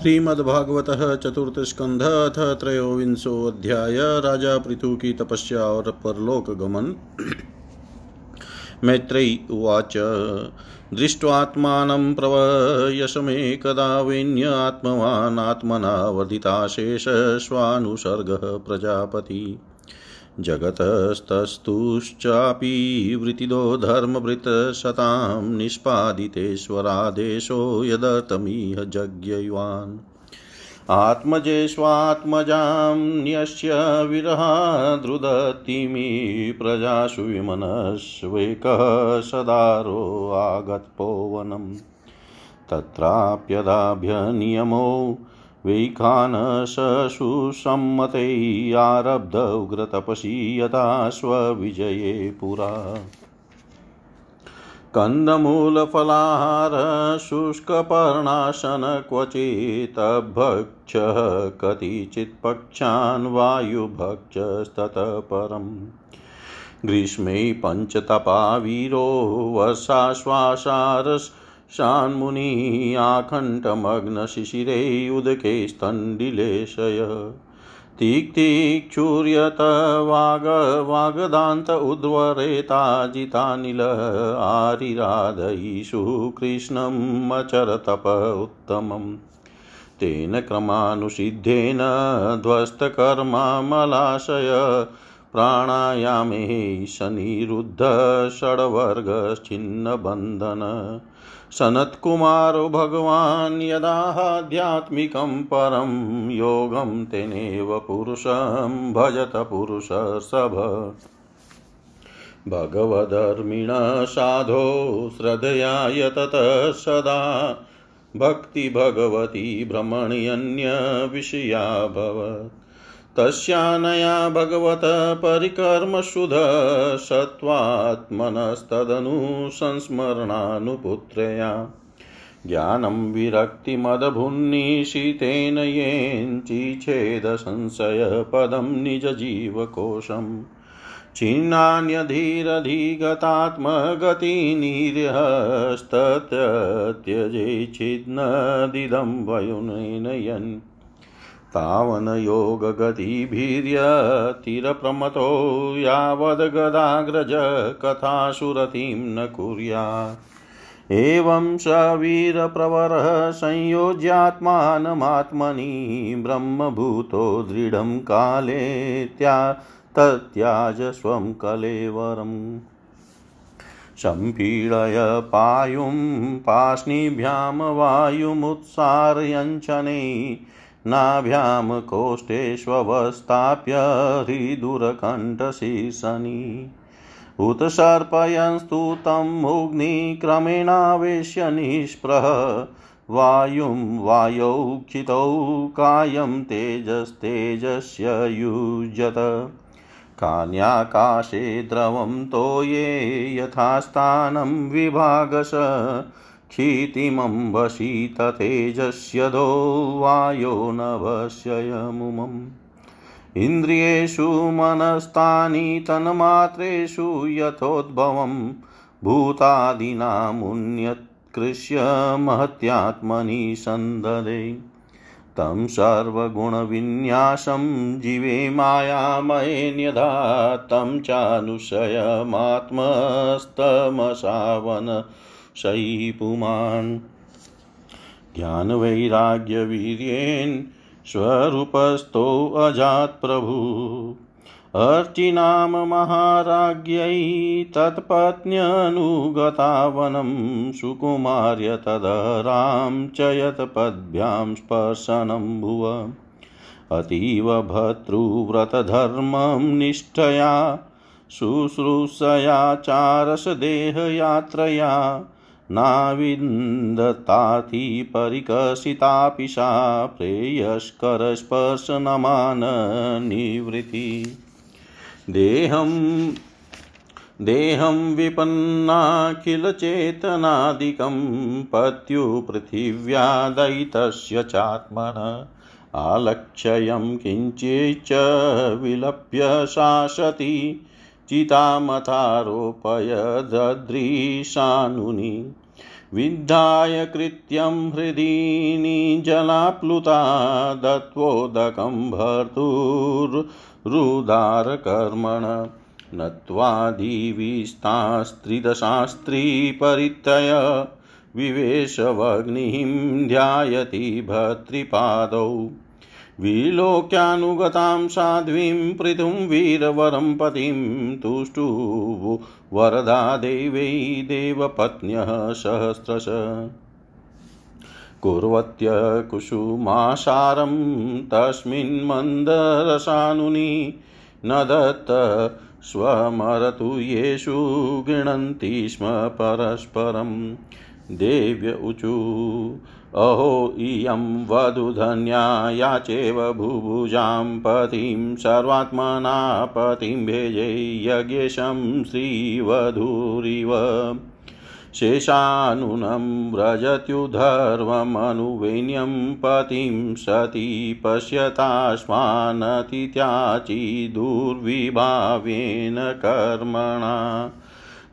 श्रीमद्भागवत चतुर्थ स्कंध अथ त्रयोविंशोऽध्याय राजा पृथु की तपस्या और परलोक गमन। मैत्रेयी उवाच। दृष्ट्वात्मानं प्रवयशमेकदा वेन्य आत्मवान् आत्मना वर्धिताशेषस्वानुसर्गः प्रजापति। जगतस्तस्तुश्चापि वृतिदो धर्मवृतशतां निष्पादितेश्वरादेशो यदर्थमिह जज्ञयुवान्। आत्मजेष्वात्मजां न्यस्य विरहाद्रुदतिमि प्रजासु विमनस्वेकः सदारो आगत्पोवनं तत्राप्यदाभ्यनियमो वैखानसुसम्मते आरब्ध उग्रतपसि यथा स्वविजये पुरा। कन्दमूलफलाहार शुष्कपर्णाशन क्वचित्भक्ष्यः कतिचित्पक्षान् वायुभक्ष्यस्ततः परम्। ग्रीष्मे पञ्चतपावीरो वर्षाश्वासारस् शान्मुनि आकण्ठमग्नशिशिरे उदके स्तण्डिलेशय तिक्तिक्षुर्यत वाग वागदान्त उद्वरेताजितानिल आरिराधयिषु कृष्णम् अचरतप उत्तमम् तेन क्रमानुसिद्धेन ध्वस्तकर्मामलाशय। प्राणायामे शनिरुद्ध षड्वर्गश्चिन्नबन्धन सनत्कुमारो भगवान् यदाध्यात्मिकं परं योगं तेनेव पुरुषं भजत पुरुषसभ भगवदर्मिण साधो श्रद्धया यततः सदा। भक्तिभगवती भ्रमण्यन्यविषयाभवत् तस्यानया भगवत परिकर्मशुध सत्त्वात्मनस्तदनुसंस्मरणानुपुत्रया ज्ञानं विरक्तिमदभुन्निशितेन येञ्चिच्छेदसंशयपदं निजजीवकोशम् छिन्नान्यधीरधिगतात्मगतिनिर्हस्तत्यजेच्छिन्नदिदं वयुनयन्। तावन् योगगतिभिर्यतिरप्रमतो यावद्गदाग्रज कथासुरतिं न कुर्यात् एवं स वीरप्रवरः संयोज्यात्मानमात्मनि ब्रह्मभूतो दृढं काले त्या तत्याज स्वं कलेवरम्। सम्पीडय पायुं, पाष्णिभ्यां वायुमुत्सारयञ्चने नाभ्यां कोष्ठेष्वस्थाप्य हृदुरकण्ठशीर्षनि उत सर्पयंस्तु तमग्निक्रमेणावेश्य निःस्पृह वायुं वायौ क्षितौ कायं तेजस्तेजस्य युज्यत। कान्याकाशे द्रवं तोये यथास्थानं विभागश। क्षितिमम्बसि तथेजस्यधो वायो नभस्ययमुमम् इन्द्रियेषु मनस्तानि तन्मात्रेषु यथोद्भवं भूतादीनामुन्यत्कृष्य महत्यात्मनि सन्ददे। तं सर्वगुणविन्यासं जीवे मायामयेन्यधा तं चानुशयमात्मस्तमसावन। शयि पुमान् ज्ञानवैराग्यवीर्येण स्वरूपस्थोऽजात्प्रभु अर्चिनाम महाराज्ञै तत्पत्न्यनुगतावनं सुकुमार्य तदरां च यत्पद्भ्यां स्पर्शनं भुव। अतीव भर्तृव्रतधर्मं निष्ठया शुश्रूषयाचारसदेहयात्रया नाविन्दताति परिकसितापि सा प्रेयस्करस्पर्शनमान निवृत्ति देहं देहं विपन्नाखिलचेतनादिकं पत्युपृथिव्यादयितस्य चात्मन। आलक्ष्यं किञ्चिच्च विलप्य शासति चितामथारोपय ददृशानुनि विद्धाय कृत्यं हृदि जलाप्लुता दत्वोदकं भर्तुरुदारकर्मण नत्वादिविस्तास्त्रिदशास्त्रीपरितय विवेशवग्निं ध्यायति भर्तृपादौ। विलोक्यानुगतां साध्वीं पृथुं वीरवरं पतिं तुष्टु वरदा देवै देवपत्न्यः सहस्रश। कुर्वत्यकुसुमासारं तस्मिन् न दत्त स्वमरतु येषु गृह्णन्ति स्म परस्परं। देव्य ऊचु अहो इयं वधुधन्या याचेव भुभुजां पतिं सर्वात्मना पतिं भेजे यज्ञेशं श्रीवधूरिव। शेषानुनं व्रजत्युधर्वमनुवैन्यं पतिं सती पश्यतास्मानतित्याचि दुर्विभावेन कर्मणा।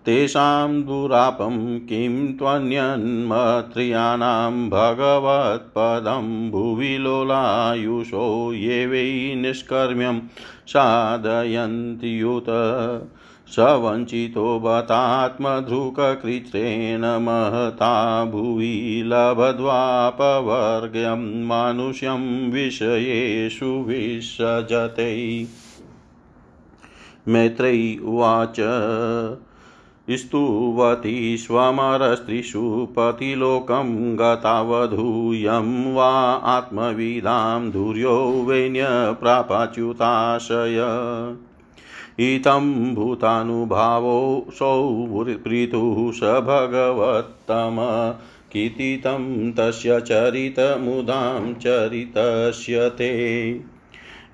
तेषां दुरापं किं त्वन्यन्मत्रियाणां भगवत्पदं भुवि लोलायुषो ये वै निष्कर्म्यं साधयन्ति युत स वञ्चितो बतात्मधृककृत्रेण महता भुवि लभद्वापवर्ग्यं मानुष्यं विषयेषु विसजते। मैत्रेयी उवाच। स्तुवती स्वमरस्त्रिषु पतिलोकं गतावधूयं वा आत्मविदां धुर्यो वैन्यप्रापाच्युताशय इतं भूतानुभावोऽसौ पृथुः स भगवत्तम। कीर्तितं तस्य चरितमुदां चरितस्य ते।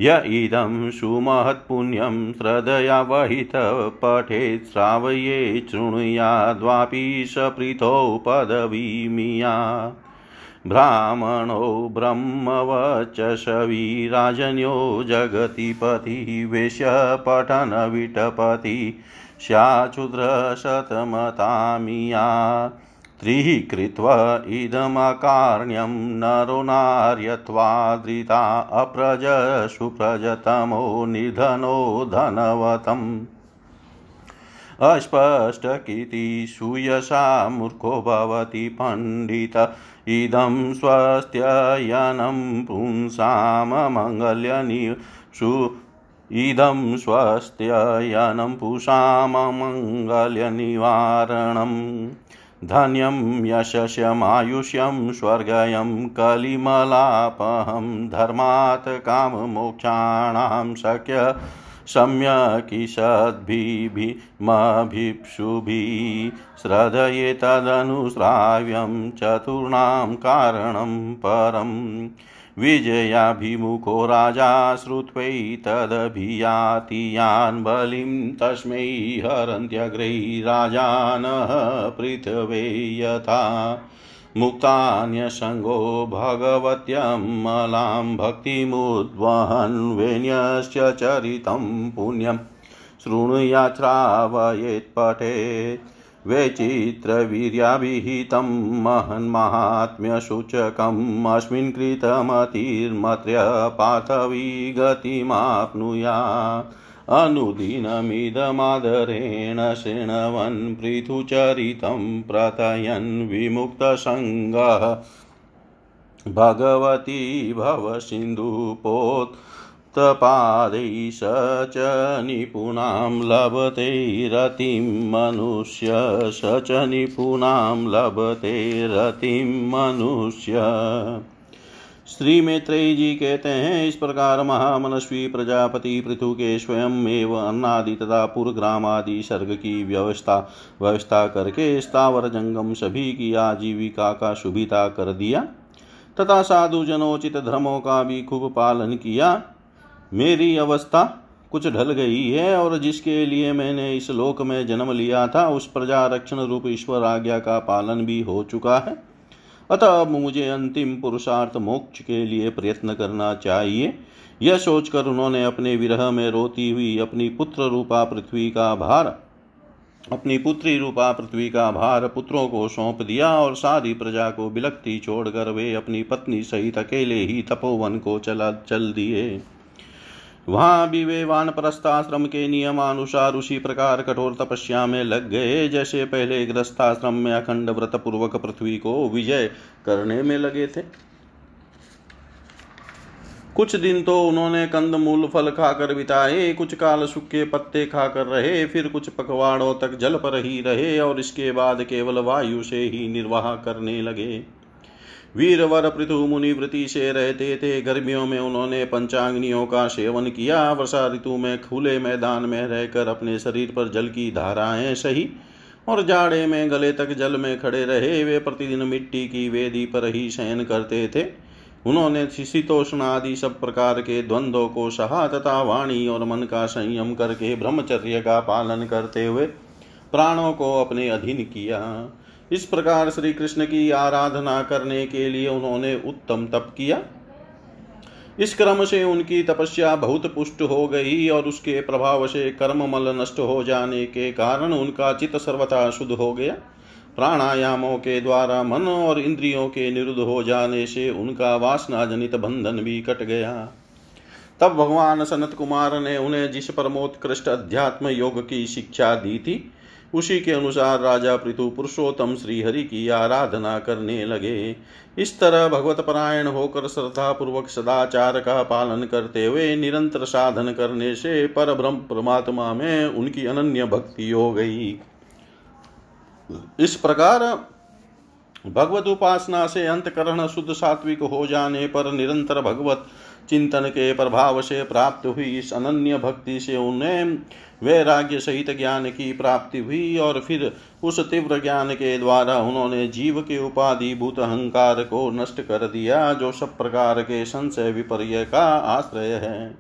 य इदं सुमहत्पुण्यं श्रद्धया वहित पठेत् श्रावये शृणुयाद्वापि सपृथौ पदवीमिया ब्राह्मणो ब्रह्मवचशविराजन्यो जगतिपति वेश्यपठनविटपति स्याचुद्रशतमतामिया त्रिः कृत्वा इदमकार्ण्यं नरो नार्यत्वादृता अप्रजसुप्रजतमो निधनो धनवतम्। अस्पष्टकीर्तिसूयशा मूर्खो भवति पण्डित। इदं स्वस्त्ययनं पुंसाममङ्गल्यनि सु इदं स्वस्त्ययनं पुंसाममङ्गल्यनिवारणम्। धन्यं यशस्यमायुष्यं स्वर्गयं कलिमलापहं धर्मात् काममोक्षाणां शक्य सम्यकिषद्भिमभिप्सुभिः श्रद्धये तदनुश्राव्यं चतुर्णां कारणं परम्। विजयाभिमुखो राजा श्रुत्वैतदभियाति यान् बलिं तस्मै हरन्त्यग्रै राजानः पृथ्वे यथा। मुक्तान्यसङ्गो भगवत्यमलां भक्तिमुद्वहन् वेण्यस्य चरितं पुण्यं। शृणुयाच्छ्रावयेत् वैचित्रवीर्याभिहितं महन्माहात्म्यसूचकम् अस्मिन् कृतमतिर्मत्र्य पार्थवी गतिमाप्नुया अनुदिनमिदमादरेण शृण्वन् पृथुचरितं प्रतयन् विमुक्तसङ्गः। भगवती भवसिन्धुपोत् पादैः स च निपुणां लभते रतिं मनुष्य स च निपुणां लभते रतिं मनुष्य। श्री मैत्रेय जी कहते हैं, इस प्रकार महामनस्वी प्रजापति पृथु के स्वयं एवं अन्नादि तथा पूर्व ग्राम आदि सर्ग की व्यवस्था व्यवस्था करके स्थावर जंगम सभी की आजीविका का सुभिता कर दिया, तथा साधु जनोचित धर्मों का भी खूब पालन किया। मेरी अवस्था कुछ ढल गई है और जिसके लिए मैंने इस लोक में जन्म लिया था, उस प्रजा रक्षण रूप ईश्वर आज्ञा का पालन भी हो चुका है। अतः अब मुझे अंतिम पुरुषार्थ मोक्ष के लिए प्रयत्न करना चाहिए। यह सोचकर उन्होंने अपने विरह में रोती हुई अपनी पुत्र रूपा पृथ्वी का भार, अपनी पुत्री रूपा पृथ्वी का भार पुत्रों को सौंप दिया और सारी प्रजा को बिलकती छोड़कर वे अपनी पत्नी सहित अकेले ही तपोवन को चला, चल दिए। वहाँ भी वे वानप्रस्थाश्रम के नियमानुसार उसी प्रकार कठोर तपस्या में लग गए, जैसे पहले ग्रस्ताश्रम में अखंड व्रत पूर्वक पृथ्वी को विजय करने में लगे थे। कुछ दिन तो उन्होंने कंद मूल फल खाकर बिताए, कुछ काल सूखे पत्ते खाकर रहे, फिर कुछ पकवाड़ों तक जल पर ही रहे और इसके बाद केवल वायु से ही निर्वाह करने लगे। वीरवर पृथु मुनि वृति से रहते थे गर्मियों में उन्होंने पंचाग्नियों का सेवन किया। वर्षा ऋतु में खुले मैदान में रहकर अपने शरीर पर जल की धाराएँ सही और जाड़े में गले तक जल में खड़े रहे। वे प्रतिदिन मिट्टी की वेदी पर ही शयन करते थे। उन्होंने शीतोष्ण आदि सब प्रकार के द्वंद्वों को सहा तथा वाणी और मन का संयम करके ब्रह्मचर्य का पालन करते हुए प्राणों को अपने अधीन किया। इस प्रकार श्री कृष्ण की आराधना करने के लिए उन्होंने उत्तम तप किया। इस क्रम से उनकी तपस्या बहुत पुष्ट हो गई और उसके प्रभाव से कर्म मल नष्ट हो जाने के कारण उनका चित्त सर्वथा शुद्ध हो गया। प्राणायामों के द्वारा मन और इंद्रियों के निरुद्ध हो जाने से उनका वासना जनित बंधन भी कट गया। तब भगवान सनत कुमार ने उन्हें जिस परमोत्कृष्ट अध्यात्म योग की शिक्षा दी थी उसी के अनुसार राजा पृथु पुरुषोत्तम श्रीहरि की आराधना करने लगे। इस तरह भगवत परायण होकर श्रद्धा पूर्वक सदाचार का पालन करते हुए निरंतर साधन करने से पर ब्रह्म परमात्मा में उनकी अनन्य भक्ति हो गई। इस प्रकार भगवत उपासना से अंतकरण शुद्ध सात्विक हो जाने पर निरंतर भगवत चिंतन के प्रभाव से प्राप्त हुई इस अनन्य भक्ति से उन्हें वैराग्य सहित ज्ञान की प्राप्ति हुई और फिर उस तीव्र ज्ञान के द्वारा उन्होंने जीव के उपाधि भूत अहंकार को नष्ट कर दिया, जो सब प्रकार के संशय विपर्य का आश्रय है।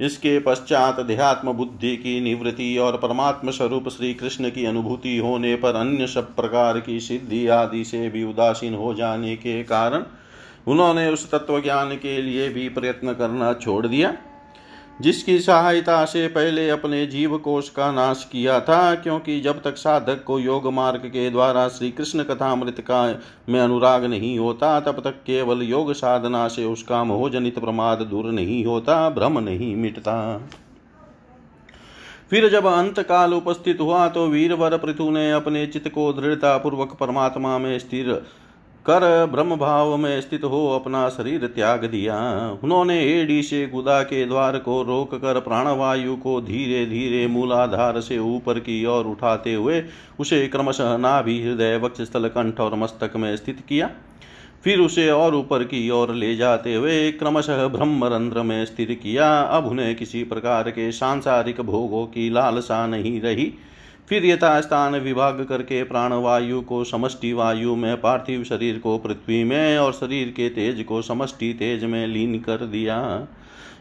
इसके पश्चात अध्यात्म बुद्धि की निवृत्ति और परमात्म स्वरूप श्री कृष्ण की अनुभूति होने पर अन्य सब प्रकार की सिद्धि आदि से भी उदासीन हो जाने के कारण उन्होंने उस तत्व ज्ञान के लिए भी प्रयत्न करना छोड़ दिया, जिसकी सहायता से पहले अपने जीव कोष का नाश किया था, क्योंकि जब तक साधक को योग मार्ग के द्वारा श्री कृष्ण कथामृत का में अनुराग नहीं होता, तब तक केवल योग साधना से उसका मोहजनित प्रमाद दूर नहीं होता, भ्रम नहीं मिटता। फिर जब अंत काल उपस्थित हुआ तो वीरवर पृथु ने अपने चित्त को दृढ़ता पूर्वक परमात्मा में स्थिर कर ब्रह्म भाव में स्थित हो अपना शरीर त्याग दिया। उन्होंने एडी से गुदा के द्वार को रोक कर प्राणवायु को धीरे धीरे मूलाधार से ऊपर की ओर उठाते हुए उसे क्रमशः नाभि हृदय वक्ष स्थल कंठ और मस्तक में स्थित किया। फिर उसे और ऊपर की ओर ले जाते हुए क्रमशः ब्रह्मरंध्र में स्थिर किया। अब उन्हें किसी प्रकार के सांसारिक भोगों की लालसा नहीं रही। फिर यथास्थान विभाग करके प्राणवायु को समष्टि वायु में, पार्थिव शरीर को पृथ्वी में और शरीर के तेज को समष्टि तेज में लीन कर दिया।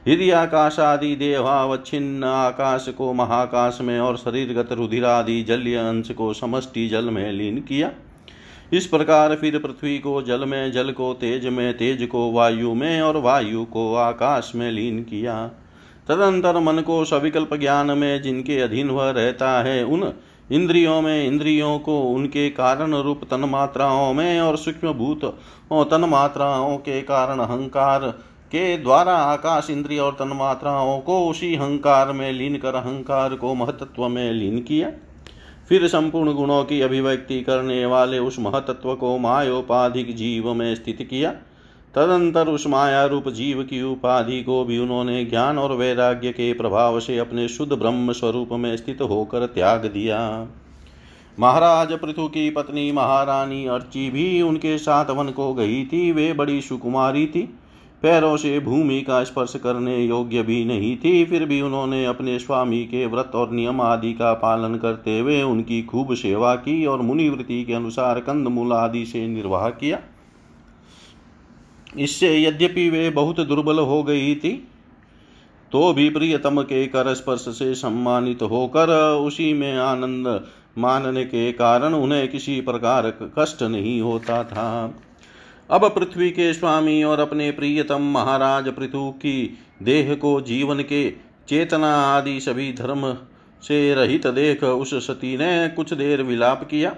यदि आकाश आदि देवावच्छिन्न आकाश को महाकाश में और शरीरगत रुधिरादि जल्य अंश को समष्टि जल में लीन किया, इस प्रकार फिर पृथ्वी को जल में, जल को तेज में, तेज को वायु में और वायु को आकाश में लीन किया। तदंतर मन को सविकल्प ज्ञान में जिनके अधीन वह रहता है, उन इंद्रियों में इंद्रियों को उनके कारण रूप तन मात्राओं में और सूक्ष्म भूत तन मात्राओं के कारण अहंकार के द्वारा आकाश इंद्रिय और तन मात्राओं को उसी अहंकार में लीन कर अहंकार को महतत्व में लीन किया। फिर संपूर्ण गुणों की अभिव्यक्ति करने वाले उस महतत्व को मायोपाधिक जीव में स्थित किया। तदंतर उस माया रूप जीव की उपाधि को भी उन्होंने ज्ञान और वैराग्य के प्रभाव से अपने शुद्ध ब्रह्म स्वरूप में स्थित होकर त्याग दिया। महाराज पृथु की पत्नी महारानी अर्ची भी उनके साथ वन को गई थी। वे बड़ी सुकुमारी थी। पैरों से भूमि का स्पर्श करने योग्य भी नहीं थी। फिर भी उन्होंने अपने स्वामी के व्रत और नियम आदि का पालन करते हुए उनकी खूब सेवा की और मुनिवृत्ति के अनुसार कंदमूल आदि से निर्वाह किया। इससे यद्यपि वे बहुत दुर्बल हो गई थी तो भी प्रियतम के कर स्पर्श से सम्मानित होकर उसी में आनंद मानने के कारण उन्हें किसी प्रकार कष्ट नहीं होता था। अब पृथ्वी के स्वामी और अपने प्रियतम महाराज पृथु की देह को जीवन के चेतना आदि सभी धर्म से रहित देख उस सती ने कुछ देर विलाप किया।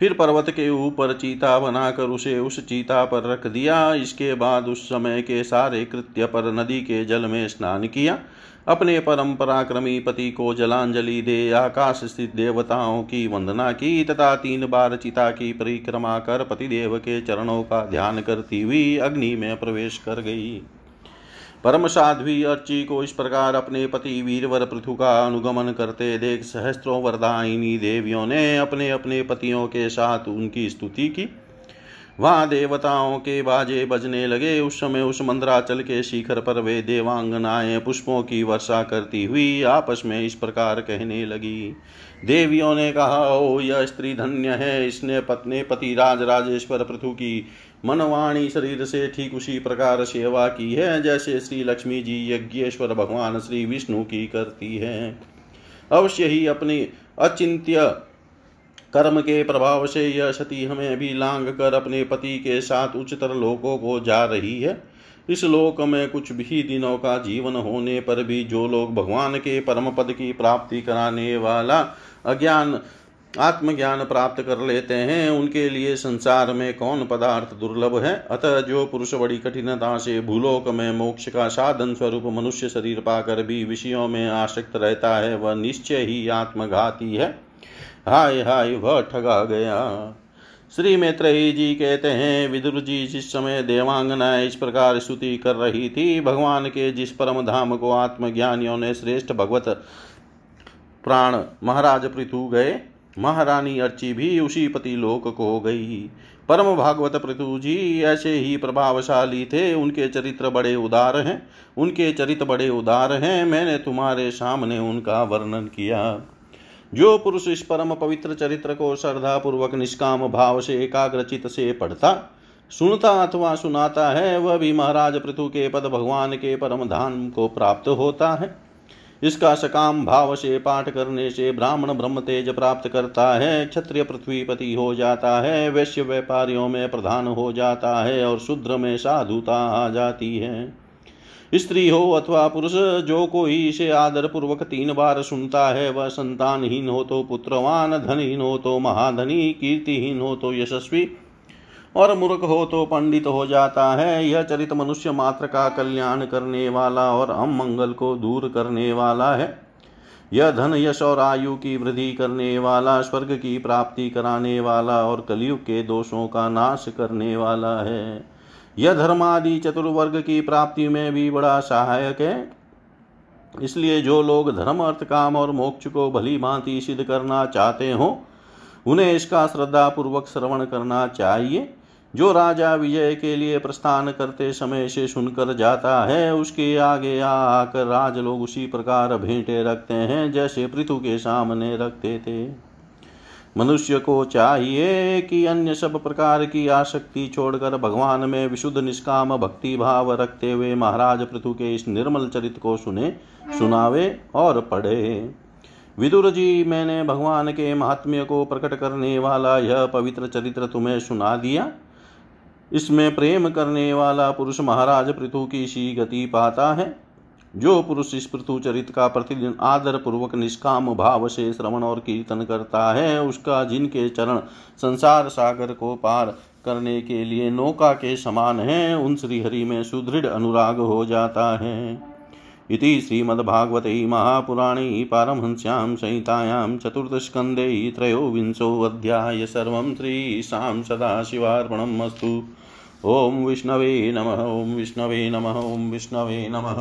फिर पर्वत के ऊपर चीता बनाकर उसे उस चीता पर रख दिया। इसके बाद उस समय के सारे कृत्य पर नदी के जल में स्नान किया। अपने परम पराक्रमी पति को जलांजलि दे, आकाश स्थित देवताओं की वंदना की, तथा तीन बार चिता की परिक्रमा कर पतिदेव के चरणों का ध्यान करती हुई अग्नि में प्रवेश कर गई। परम साध्वी अर्ची को इस प्रकार अपने पति वीरवर पृथु का अनुगमन करते देख सहस्त्रों वरदायिनी देवियों ने अपने अपने पतियों के साथ उनकी स्तुति की। वहाँ देवताओं के बाजे बजने लगे। उस समय उस मंदराचल के शिखर पर वे देवांगनाएँ पुष्पों की वर्षा करती हुई आपस में इस प्रकार कहने लगी। देवियों ने कहा, ओ, यह स्त्री धन्य है। इसने पत्ने पति राज राजेश्वर पृथु की मनवाणी शरीर से ठीक उसी प्रकार सेवा की है, जैसे श्री लक्ष्मी जी यज्ञेश्वर भगवान श्री विष्णु की करती है। अवश्य ही अपनी अचिंत्य कर्म के प्रभाव से यह सती हमें भी लांग कर अपने पति के साथ उच्चतर लोकों को जा रही है। इस लोक में कुछ भी दिनों का जीवन होने पर भी जो लोग भगवान के परम पद की प्राप्ति कराने वाला अज्ञान आत्मज्ञान प्राप्त कर लेते हैं। उनके लिए संसार में कौन पदार्थ दुर्लभ है? अतः जो पुरुष बड़ी कठिनता से भूलोक में मोक्ष का साधन स्वरूप मनुष्य शरीर पाकर भी विषयों में आसक्त रहता है, वह निश्चय ही आत्मघाती है। हाय हाय, वह ठगा गया। श्री मैत्रेयी जी कहते हैं, विदुर जी जिस समय देवांगना इस प्रकार स्तुति कर रही थी, भगवान के जिस परम धाम को आत्मज्ञानियों ने श्रेष्ठ भगवत प्राण महाराज पृथु गए महारानी अर्ची भी उसी पति लोक को गई। परम भागवत पृथु जी ऐसे ही प्रभावशाली थे। उनके चरित्र बड़े उदार हैं। उनके चरित्र बड़े उदार हैं। मैंने तुम्हारे सामने उनका वर्णन किया। जो पुरुष इस परम पवित्र चरित्र को श्रद्धा पूर्वक निष्काम भाव से एकाग्रचित से पढ़ता, सुनता अथवा सुनाता है, वह भी महाराज पृथु के पद भगवान के परम धाम को प्राप्त होता है। इसका सकाम भाव से पाठ करने से ब्राह्मण ब्रह्म तेज प्राप्त करता है, क्षत्रिय पृथ्वीपति हो जाता है, वैश्य व्यापारियों में प्रधान हो जाता है और शूद्र में साधुता आ जाती है। स्त्री हो अथवा पुरुष, जो कोई इसे आदर पूर्वक तीन बार सुनता है, वह संतानहीन हो तो पुत्रवान, धनहीन हो तो महाधनी, कीर्तिहीन हो तो यशस्वी और मूर्ख हो तो पंडित हो जाता है। यह चरित मनुष्य मात्र का कल्याण करने वाला और हम मंगल को दूर करने वाला है। यह धन, यश और आयु की वृद्धि करने वाला, स्वर्ग की प्राप्ति कराने वाला और कलयुग के दोषों का नाश करने वाला है। यह धर्मादि चतुर्वर्ग की प्राप्ति में भी बड़ा सहायक है। इसलिए जो लोग धर्म, अर्थ, काम और मोक्ष को भली भांति सिद्ध करना चाहते हो, उन्हें इसका श्रद्धा पूर्वक श्रवण करना चाहिए। जो राजा विजय के लिए प्रस्थान करते समय से सुनकर जाता है, उसके आगे आकर राज लोग उसी प्रकार भेंटे रखते हैं जैसे पृथु के सामने रखते थे। मनुष्य को चाहिए कि अन्य सब प्रकार की आसक्ति छोड़कर भगवान में विशुद्ध निष्काम भक्ति भाव रखते हुए महाराज पृथु के इस निर्मल चरित को सुने, सुनावे और पढ़े। विदुर जी, मैंने भगवान के महात्म्य को प्रकट करने वाला यह पवित्र चरित्र तुम्हें सुना दिया? इसमें प्रेम करने वाला पुरुष महाराज पृथु की सी गति पाता है। जो पुरुष इस पृथु चरित का प्रतिदिन आदर पूर्वक निष्काम भाव से श्रवण और कीर्तन करता है, उसका जिनके चरण संसार सागर को पार करने के लिए नौका के समान है, उन श्रीहरि में सुदृढ़ अनुराग हो जाता है। इति श्रीमद्भागवते महापुराणे पारमहंस्यां संहितायां चतुर्थस्कन्धे त्रयोविंशोऽध्याय सर्वं श्रीशां सदाशिवार्पणम् अस्तु। ॐ विष्णवे नमः ॐ विष्णवे नमः ॐ विष्णवे नमः।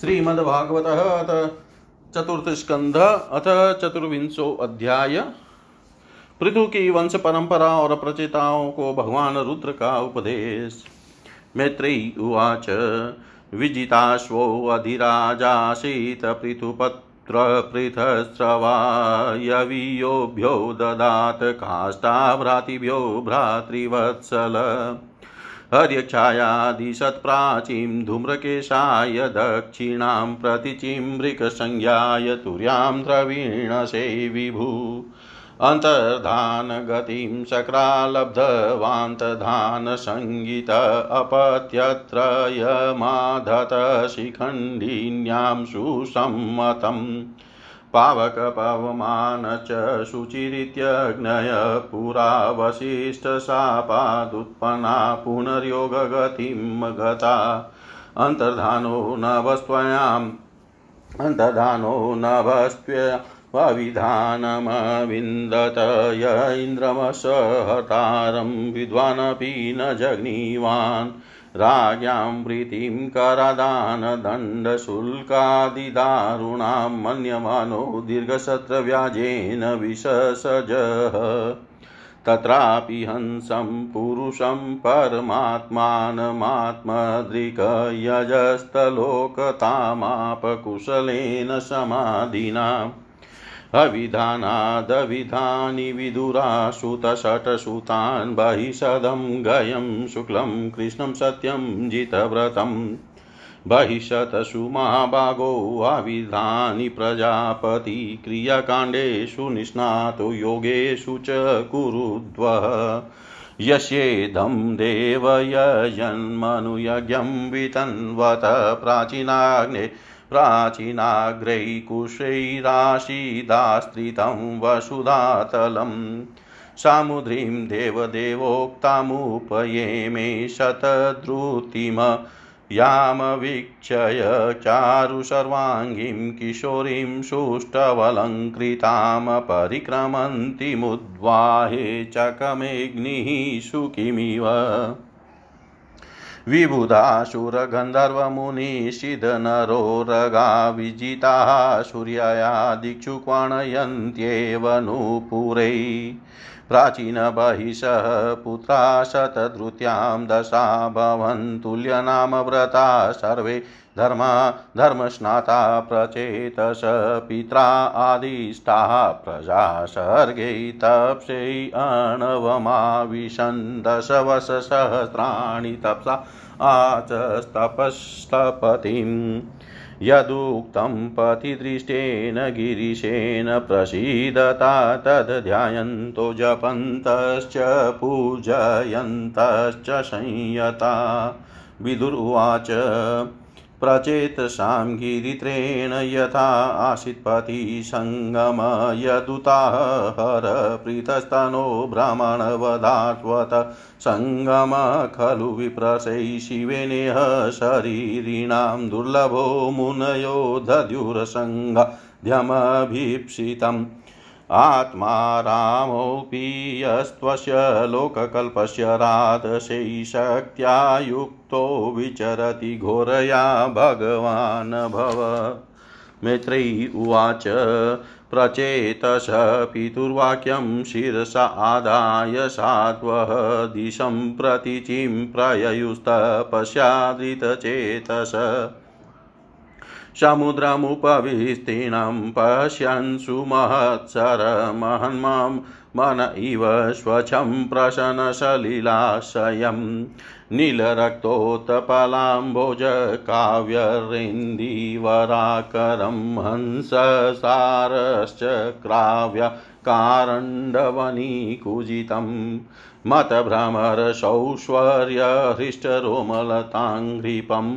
श्रीमद्भागवत अथ चतुर्थ स्कंध अथ चतुर्विंशो अध्याय। पृथु की वंश परंपरा और प्रचेताओं को भगवान रुद्र का उपदेश। मैत्रेयी उवाच, विजिताश्वो अधिराजासीत पृथुपत्र पृथस्रवायवीयोभ्यो ददात काष्ठा भ्रातृभ्यो भ्रातृवत्सल। हर्यच्छायादिशत्प्राचीं धूम्रकेशाय दक्षिणां प्रतिचिम्रिकसंज्ञाय तुर्यां द्रवीणसे विभु। अन्तर्धानगतिं शक्रालब्धवान्तधानसङ्गीत अपत्यत्रयमाधत शिखण्डिन्यां सुसम्मतम्। पावकपवमान च शुचिरित्यग्नय पुरा वसिष्ठशापादुत्पन्ना पुनर्योगगतिं गता। अन्तर्धानो नभस्त्वयाम् अन्तर्धानो नभस्त्वया विधानमविन्दत य इन्द्रमसहतारं विद्वानपि न जग्नीवान्। राज्ञां प्रीतिं करादानदण्डशुल्कादिदारुणां मन्यमानो दीर्घसत्रव्याजेन विशसजः तत्रापि हंसं पुरुषं परमात्मानमात्मद्रिकयजस्तलोकतामापकुशलेन समाधिनाम्। अविधानादविधानि विदुरासुतषट्सुतान् बहिषदं गयं शुक्लं कृष्णं सत्यं जितव्रतम् बहिषतसु महाभागो अविधानि प्रजापति क्रियाकाण्डेषु निष्णातो योगेषु च कुरुद्वः। यस्येदं देवयजन्मनुयज्ञं वितन्वत प्राचीनाग्ने प्राचीनाग्रैकुशैराशिदास्त्रितं वसुधातलम् सामुद्रीं देवदेवोक्तामुपयेमे शतद्रुतिम। यामवीक्षय चारु सर्वाङ्गीं किशोरीं सुष्ठवलङ्कृतां परिक्रमन्तीमुद्वाहे चकमेऽग्निः सुखिमिव। विबुधासुरगन्धर्वमुनिषिदनरो रगा विजिताः सूर्याया दिक्षु क्वणयन्त्येव नूपुरै प्राचीनबहिषः पुत्रा शतधृत्यां दशा भवन्तुल्यनामव्रता सर्वे धर्मा, धर्मस्नाता, प्रचेतस, पित्रा आदिष्टाः प्रजा सर्गे तप्स्यै अणवमाविशन् दशवशसहस्राणि तपसा आचस्तपस्तपतिम् यदुक्तं पतिदृष्टेन गिरीशेन प्रसीदता तद्ध्यायन्तो जपन्तश्च, पूजयन्तश्च संयता। विदुर्वाच प्रचेतसां गिरित्रेण यथा आसीत्पतिसङ्गम यदुताः हरप्रीतस्तनो भ्रमणवधात्वत सङ्गम खलु विप्रसै शिवेनेह शरीरिणां दुर्लभो मुनयो दद्युरसङ्गध्यमभीप्सितम् आत्मा रामोऽपि यस्त्वस्य लोककल्पस्य राधशैशक्त्या युक्तो विचरति घोरया भगवान् भव। मैत्रेयी उवाच प्रचेतस पितुर्वाक्यं शिरसा आदाय सात्वः दिशं प्रतीचिं प्रययुस्तपश्यादृतचेतस समुद्रमुपविस्तीर्णं पश्यन् सुमहत्सरमहन्मां मन इव स्वच्छं प्रशनसलिलाशयं नीलरक्तोत्पलाम्बोजकाव्यरेन्दीवराकरं हंससारश्च क्राव्य कारण्डवनीकुजितं मतभ्रमरसौश्वर्यहृष्टरोमलताङ्घ्रिपम्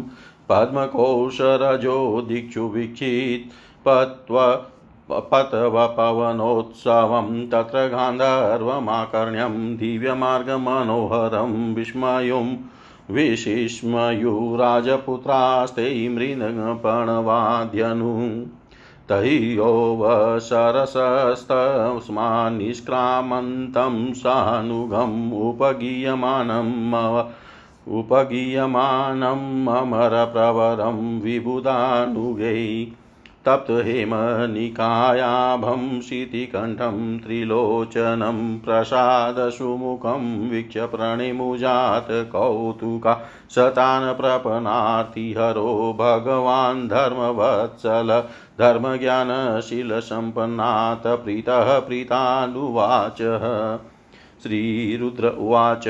पद्मकोशरजो दिक्षु वीक्षित् पत्व पतवपवनोत्सवं तत्र गान्धर्वमाकर्ण्यं दिव्यमार्गमनोहरं विस्मयुं विशिस्मयुराजपुत्रास्ते मृदङ्गपणवाद्यनु। तयोऽवसरसस्तस्मान्निष्क्रामन्तं सानुगम् उपगीयमानम् उपगीयमानम् अमरप्रवरं विबुधानुगै तप्तहेमनिकायाभं शितिकण्ठं त्रिलोचनं प्रसादसुमुखं वीक्ष्य प्रणिमुजात कौतुका शतान् प्रपनार्तिहरो भगवान् धर्मवत्सल धर्मज्ञानशीलसम्पन्नात् प्रीतः प्रीतानुवाच। श्रीरुद्र उवाच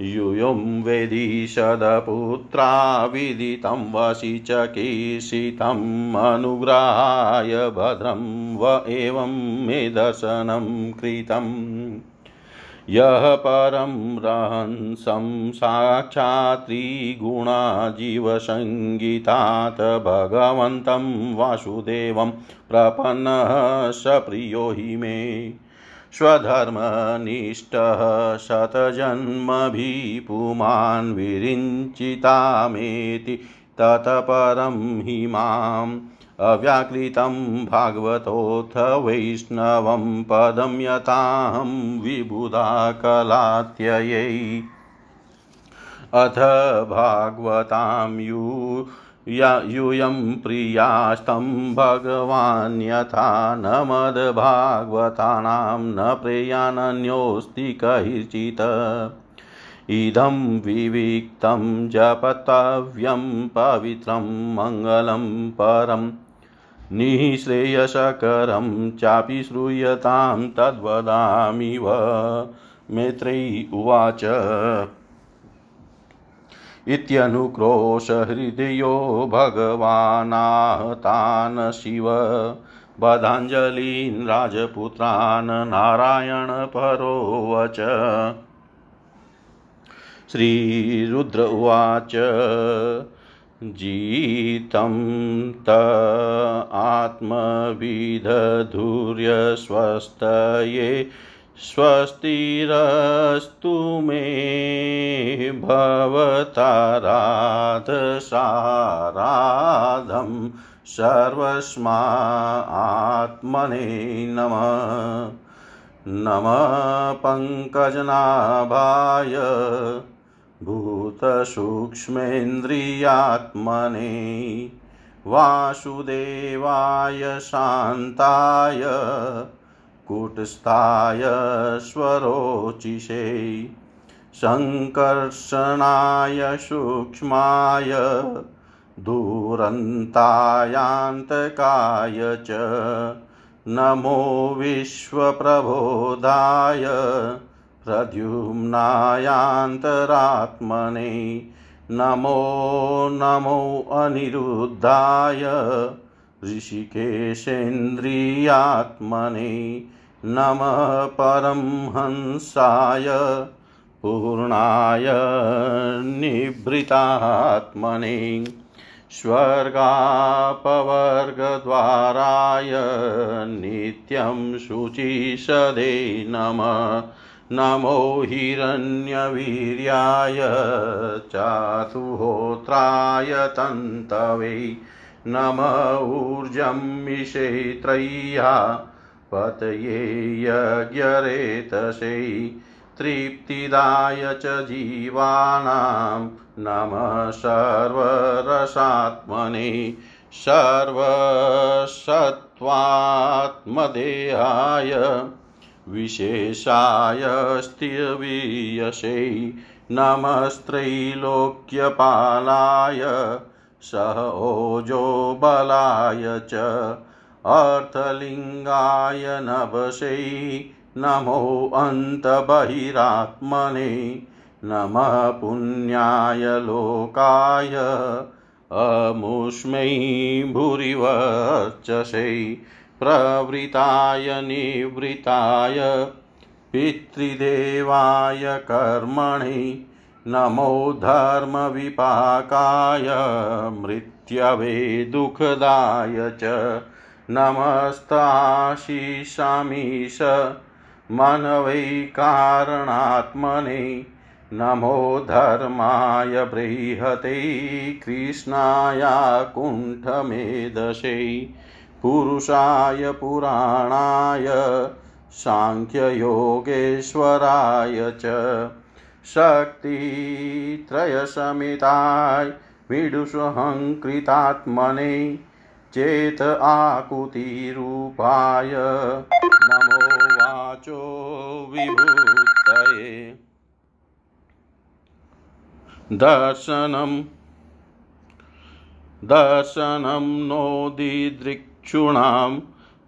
यूयं वेदिषदपुत्रा विदितं वसि च कीर्षितम् अनुग्रहाय भद्रं व एवं मे दर्शनं कृतम्। यः परं रहंसं साक्षात्त्रिगुणा जीवसङ्गीतात् भगवन्तं वासुदेवं प्रपन्नः स प्रियो हि मे। स्वधर्मनिष्ठः शतजन्मभिपुमान् विरिञ्चितामेति ततः परं हि माम् अव्याकृतं भागवतोऽथ वैष्णवं पदं यथाहं विबुधा कलात्ययै अथ भागवतां यू यूयं प्रियास्तं भगवान् यथा न मद्भागवतानां न प्रेयानन्योऽस्ति कैर्चित् इदं विविक्तं जपतव्यं पवित्रं मङ्गलं परम् निःश्रेयसकरं चापि श्रूयतां तद्वदामिव। मैत्रेयी उवाच। इत्यनुक्रोशहृदयो भगवानाहतान् शिव। बधाञ्जलीन् राजपुत्रान् नारायणपरोवच श्रीरुद्र उवाच जीतं त आत्मविधधुर्यस्वस्तये स्वस्तिरस्तु मे भवताराधसाराधं सर्वस्मा आत्मने नमः। नमः पङ्कजनाभाय भूतसूक्ष्मेन्द्रियात्मने। वासुदेवाय शान्ताय कुटस्थाय स्वरोचिषे सङ्कर्षणाय सूक्ष्माय दूरन्तायान्तकाय च नमो विश्वप्रबोधाय प्रद्युम्नायान्तरात्मने नमो नमो अनिरुद्धाय ऋषिकेशेन्द्रियात्मने नमः परमहंसाय पूर्णाय निभृतात्मने, स्वर्गापवर्गद्वाराय नित्यं शुचिषदे नमः। नमो हिरण्यवीर्याय, चातुहोत्राय तन्तवे, नम ऊर्जं मिषेत्रय्या पतये यज्ञरेतसे तृप्तिदाय च जीवानां नमः सर्वरसात्मने सर्वसत्त्वात्मदेहाय विशेषाय स्थिरवीयसे नमस्त्रैलोक्यपालाय सह ओजो बलाय च अर्थलिङ्गाय नभसे नमो अन्तबहिरात्मने नमः पुण्याय लोकाय अमुष्मै भूरिवर्चसे प्रवृताय निवृताय पितृदेवाय कर्मणि नमो धर्मविपाकाय मृत्यवे दुःखदाय च नमस्ताशिषामीश मनवैकारणात्मने नमो धर्माय बृहते कृष्णाया कुण्ठमेधसे पुरुषाय पुराणाय साङ्ख्ययोगेश्वराय च शक्तित्रयसमिताय विडुषहङ्कृतात्मने चेत आकुतिरूपाय। नमो वाचो विभूतये। दर्शनं दर्शनं नो दिदृक्षूणां।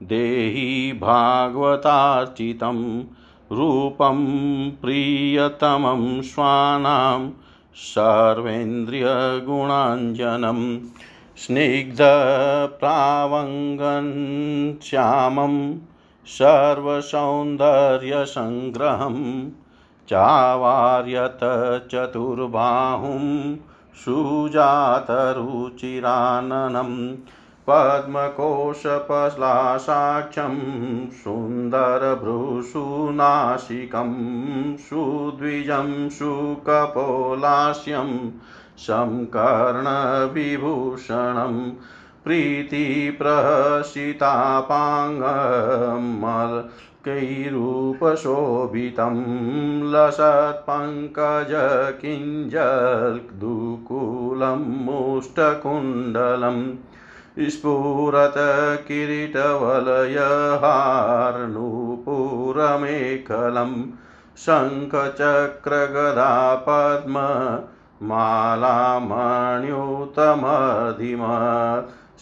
देहि भागवतार्चितं रूपं प्रियतमं स्वानां। सर्वेन्द्रियगुणाञ्जनं स्निग्धप्रावङ्गन् श्यामं सर्वसौन्दर्यसङ्ग्रहं चावार्यत चतुर्बाहुं सुजातरुचिराननम् पद्मकोशपलाशाख्यं सुन्दरभ्रूसुनासिकं सुद्विजं सुकपोलास्यं संकर्णविभूषणं प्रीतिप्रहसितापाङ्गमल्कैरूपशोभितं लसत्पङ्कजकिञ्जल्दुकूलं मुष्टकुण्डलम् स्फुरत किरीटवलयहार्नूपुरमेखलं शङ्खचक्रगदा पद्म मालामण्युतमधिम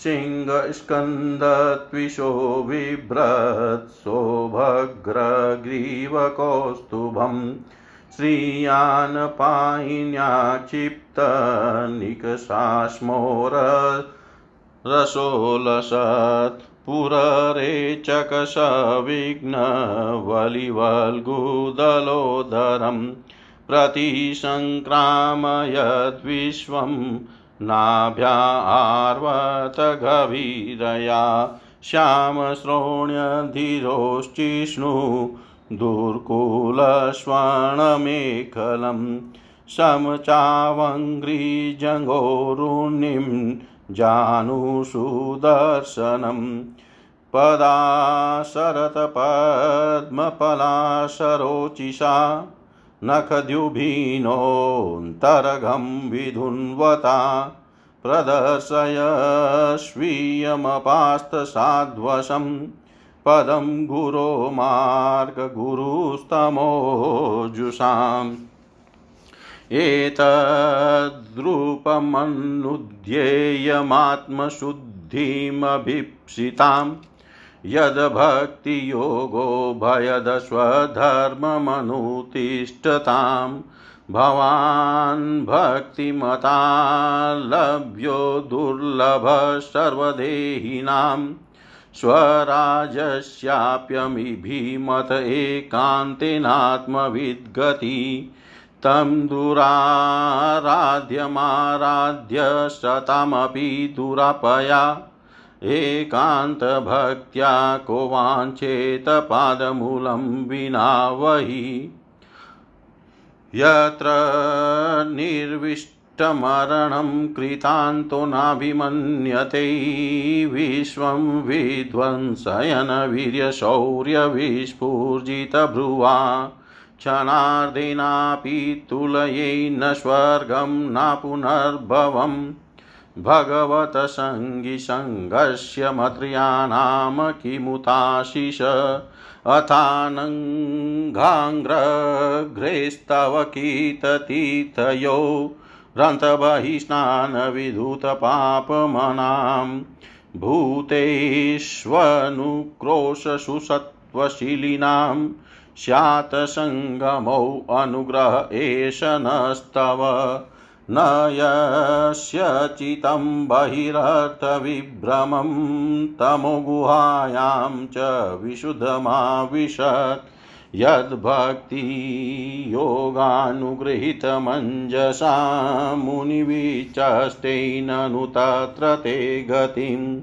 सिंहस्कन्दत्विषो बिभ्रत् सोभग्रग्रीवकौस्तुभं श्रीयान् पाञन्या चिप्तनिकसा स्मोरसो प्रतिसङ्क्रामयद्विश्वं नाभ्यार्वतगभीरया श्यामश्रोण्यधीरोश्चिष्णु दुर्कुलस्वर्णमेखलं समचावङ्घ्रिजङ्घोरुणिं जानुषुदर्शनं पदाशरतपद्मपलाशरोचिषा नखद्युभिनोऽन्तरघं विधुन्वता प्रदर्शय स्वीयमपास्तसाध्वशं पदं गुरो मार्गगुरुस्तमोजुषाम् एतद्रूपमनुध्येयमात्मशुद्धिमभीप्सितां यद्भक्तियोगो भयदस्वधर्ममनुतिष्ठतां भवान् भक्तिमता लभ्यो दुर्लभः सर्वदेहिनां स्वराजस्याप्यमिभिमत एकान्तेनात्मविद्गति। तं दुराराध्यमाराध्य शतमपि दुरापया। एकान्तभक्त्या को वाञ्छेत पादमूलं विना वहि। यत्र निर्विष्टमरणं कृतान्तो नाभिमन्यते विश्वं विध्वंसयनवीर्यशौर्यविस्फूर्जितभ्रुवा क्षणार्धेनापि तुलये न स्वर्गं न पुनर्भवम् भगवतसङ्गिसङ्गस्य मत्र्याणां किमुताशिष। अथानङ्घाङ्ग्रघ्रेस्तव कीर्ततीर्थयो रन्थबहिष्णानविधूतपापमनां भूतेष्वनुक्रोशसुसत्त्वशीलिनां स्यात् सङ्गमौ अनुग्रह एष नस्तव। न यस्य चितं बहिरर्थविभ्रमं तमोगुहायां च विशुद्धमाविशत्। यद्भक्तियोगानुगृहीतमञ्जसा मुनिविचष्टेननु तत्र ते गतिम्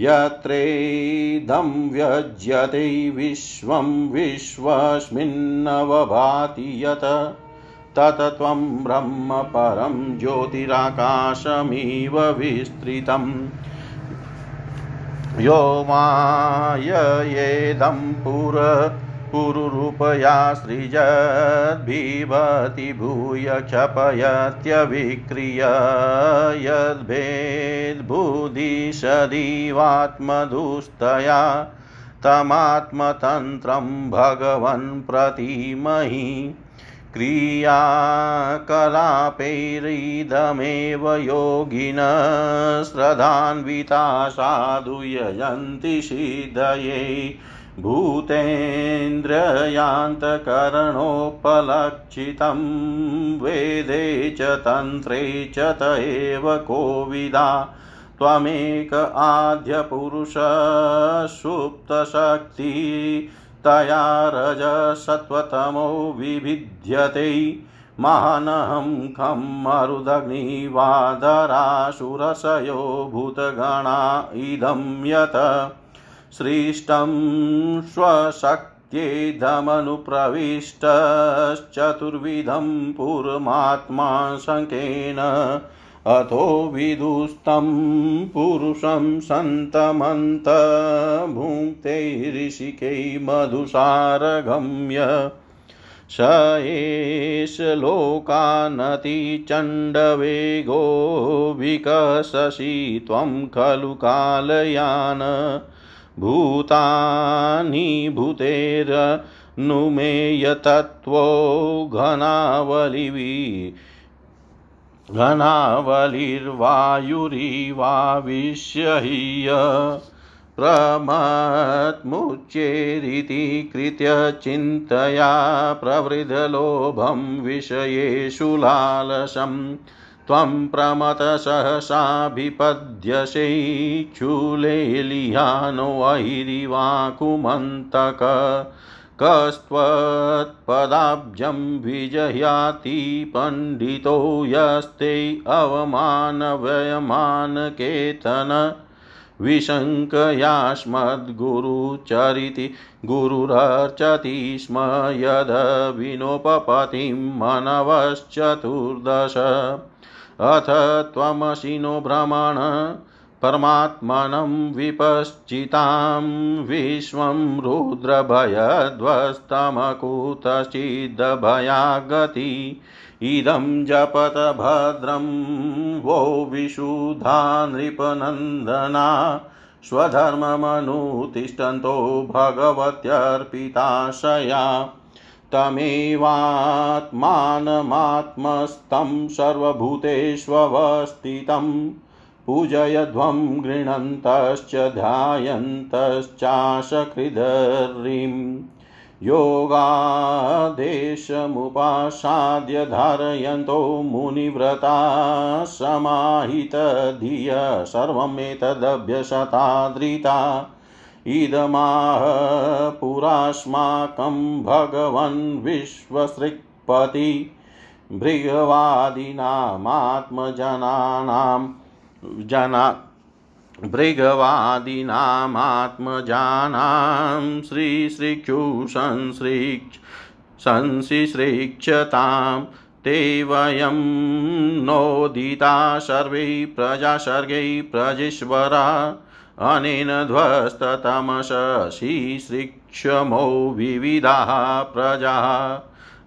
यत्रेदं व्यज्यते विश्वं विश्वस्मिन्नवभाति यत्। तत् त्वं ब्रह्म परं ज्योतिराकाशमिव विस्तृतम्। यो माययेदं पुर पुरुरूपया सृजद्भिभति भूय क्षपयत्यविक्रिय यद्भेद्बुधिषदीवात्मदुस्तया तमात्मतन्त्रं भगवन् प्रतीमहि। क्रियाकलापैरिदमेव योगिन श्रद्धान्विता साधु यजन्ति सिद्धये। भूतेन्द्रियान्तकरणोपलक्षितं वेदे च तन्त्रे च त एव कोविदा। त्वमेक आद्यपुरुषसुप्तशक्ति तया रजसत्त्वतमो विभिद्यते। महानहं खं मरुदग्निवादरासुरसयो भूतगणा इदं यत्। सृष्टं स्वशक्त्येदमनुप्रविष्टश्चतुर्विधं पुरमात्मा शङ्केन अथो विदुस्तं पुरुषं सन्तमन्त भुङ्क्ते ऋषिकै मधुसारगम्य। स एष लोकानतिचण्डवेगो विकससि त्वं खलु कालयान। भूतानि भूतेरनुमेयतत्त्वो घनावलिवि घनावलिर्वायुरिवाविश्य ह्य प्रमत्मुच्चेरिति कृत्य चिन्तया प्रवृद्धलोभं विषयेषु लालसं। त्वं प्रमतसहसाभिपद्यसे चूलेलिहानो कस्त्वत्पदाब्जं विजयाति पण्डितो यस्ते अवमानव्ययमानकेतन विशङ्कयास्मद्गुरुचरिति गुरुरर्चति स्म यद् विनोपपतिं मनवश्चतुर्दश अथ त्वमसिनो भ्रमण परमात्मनं विपश्चितां विश्वं रुद्रभयध्वस्तमकुतश्चिद्भयागति इदं जपत भद्रं वो विशुधा नृपनन्दना। स्वधर्ममनुतिष्ठन्तो भगवत्यर्पिताशया। तमेवात्मानमात्मस्थं सर्वभूतेष्वस्थितम् पूजयध्वं गृह्णन्तश्च ध्यायन्तश्चाशकृदरीं योगादेशमुपासाद्य धारयन्तो मुनिव्रता समाहितधिय सर्वमेतदभ्यसतादृता इदमाह पुरास्माकं भगवन् विश्वसृक्पति जना भृगवादीनामात्मजानां श्रीश्रीक्षुसंसृक्ष संशिश्रीक्षतां ते वयं नोदिता सर्वे प्रजा सर्गै प्रजेश्वरा। अनेन ध्वस्ततमसशिश्रीक्षमो विविधाः प्रजा।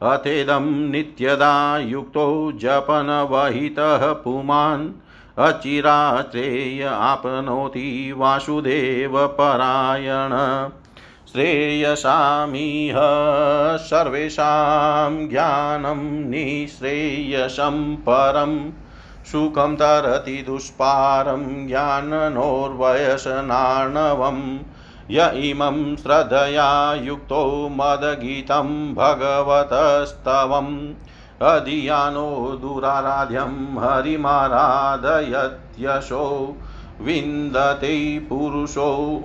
अथेदं नित्यदा युक्तो जपनवहितः पुमान्। अचिराश्रेय आपनोति वासुदेवपरायण श्रेयसामिह सर्वेषां ज्ञानं निःश्रेयसं परं। सुखं तरति दुष्पारं ज्ञाननोर्वयसनार्णवम् य इमं श्रद्धया युक्तो मदगीतं भगवतस्तवम्। अधियानो दुराराध्यं हरिमाराधयत्यशो, विन्दते पुरुषो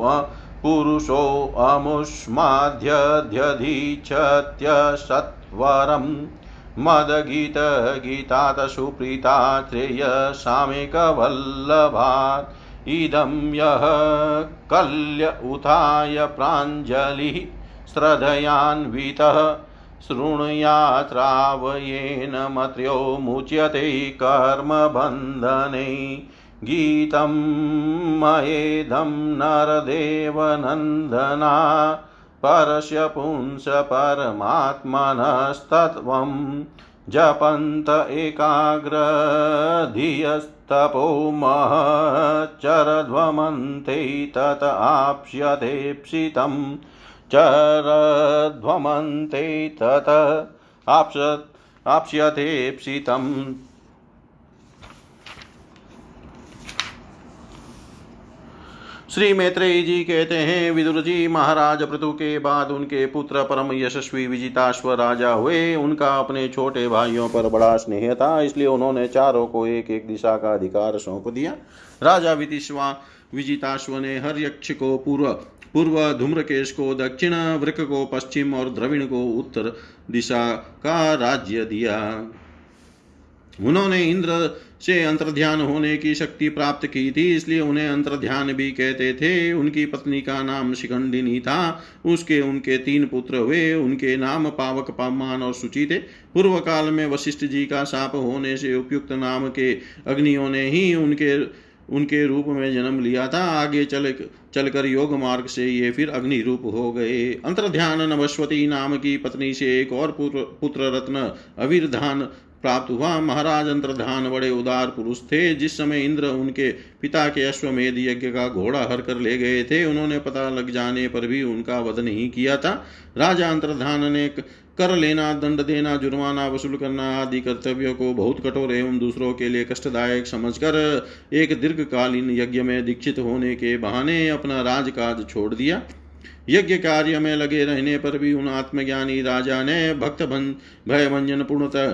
पुरुषोऽमुष्माध्यध्यधीच्छत्यसत्वरं मदगीतगीतात सुप्रीता श्रेयसामेकवल्लभात्। इदं यः कल्य उथाय प्राञ्जलिः श्रद्धयान्वितः शृणुयात्रावयेन मत्र्यो मुच्यते कर्मबन्धने। गीतं मयेदं नरदेवनन्दना। परस्य पुंस परमात्मनस्तत्त्वं जपन्त एकाग्रधियस्तपो महच्चरध्वमन्ते तत आप्स्यतेप्सितम् चरध्वमन्ते तत आप्स आप्स्यतेप्सितम्। श्री मैत्रेयी जी कहते हैं विदुर जी महाराज पृथु के बाद उनके पुत्र परम यशस्वी विजिताश्व राजा हुए। उनका अपने छोटे भाइयों पर बड़ा स्नेह था, इसलिए उन्होंने चारों को एक एक दिशा का अधिकार सौंप दिया। राजा विदिश्वा विजिताश्व ने हर यक्ष को पूर्व पूर्व धूम्रकेश को दक्षिण वृक को पश्चिम और द्रविण को उत्तर दिशा का राज्य दिया। उन्होंने इंद्र से अंतर्ध्यान होने की शक्ति प्राप्त की थी, इसलिए उन्हें अंतर्ध्यान भी कहते थे। उनकी पत्नी का नाम शिखंडिनी था। उसके, उनके तीन पुत्र हुए। उनके नाम पावक, पामान और सुचि थे। पूर्व काल में वशिष्ठ जी का साप होने से उपयुक्त नाम के अग्नियों ने ही उनके उनके रूप में जन्म लिया था। आगे चल चलकर योग मार्ग से ये फिर अग्नि रूप हो गए। अंतर्ध्यान नवस्वती नाम की पत्नी से एक और पुत्र, पुत्र रत्न अविरधान प्राप्त हुआ। महाराज अंतर्धान बड़े उदार पुरुष थे। जिस समय इंद्र उनके पिता के अश्वमेध यज्ञ का घोड़ा हर कर ले गए थे उन्होंने पता लग जाने पर भी उनका वध नहीं किया था। राजा अंतर्धान ने कर लेना, दंड देना, जुर्माना वसूल करना आदि कर्तव्यों को बहुत कठोर एवं दूसरों के लिए कष्टदायक समझकर एक दीर्घकालीन यज्ञ में दीक्षित होने के बहाने अपना राजकाज छोड़ दिया। यज्ञ कार्य में लगे रहने पर भी उन आत्मज्ञानी राजा ने भक्त भय भंजन पूर्णतः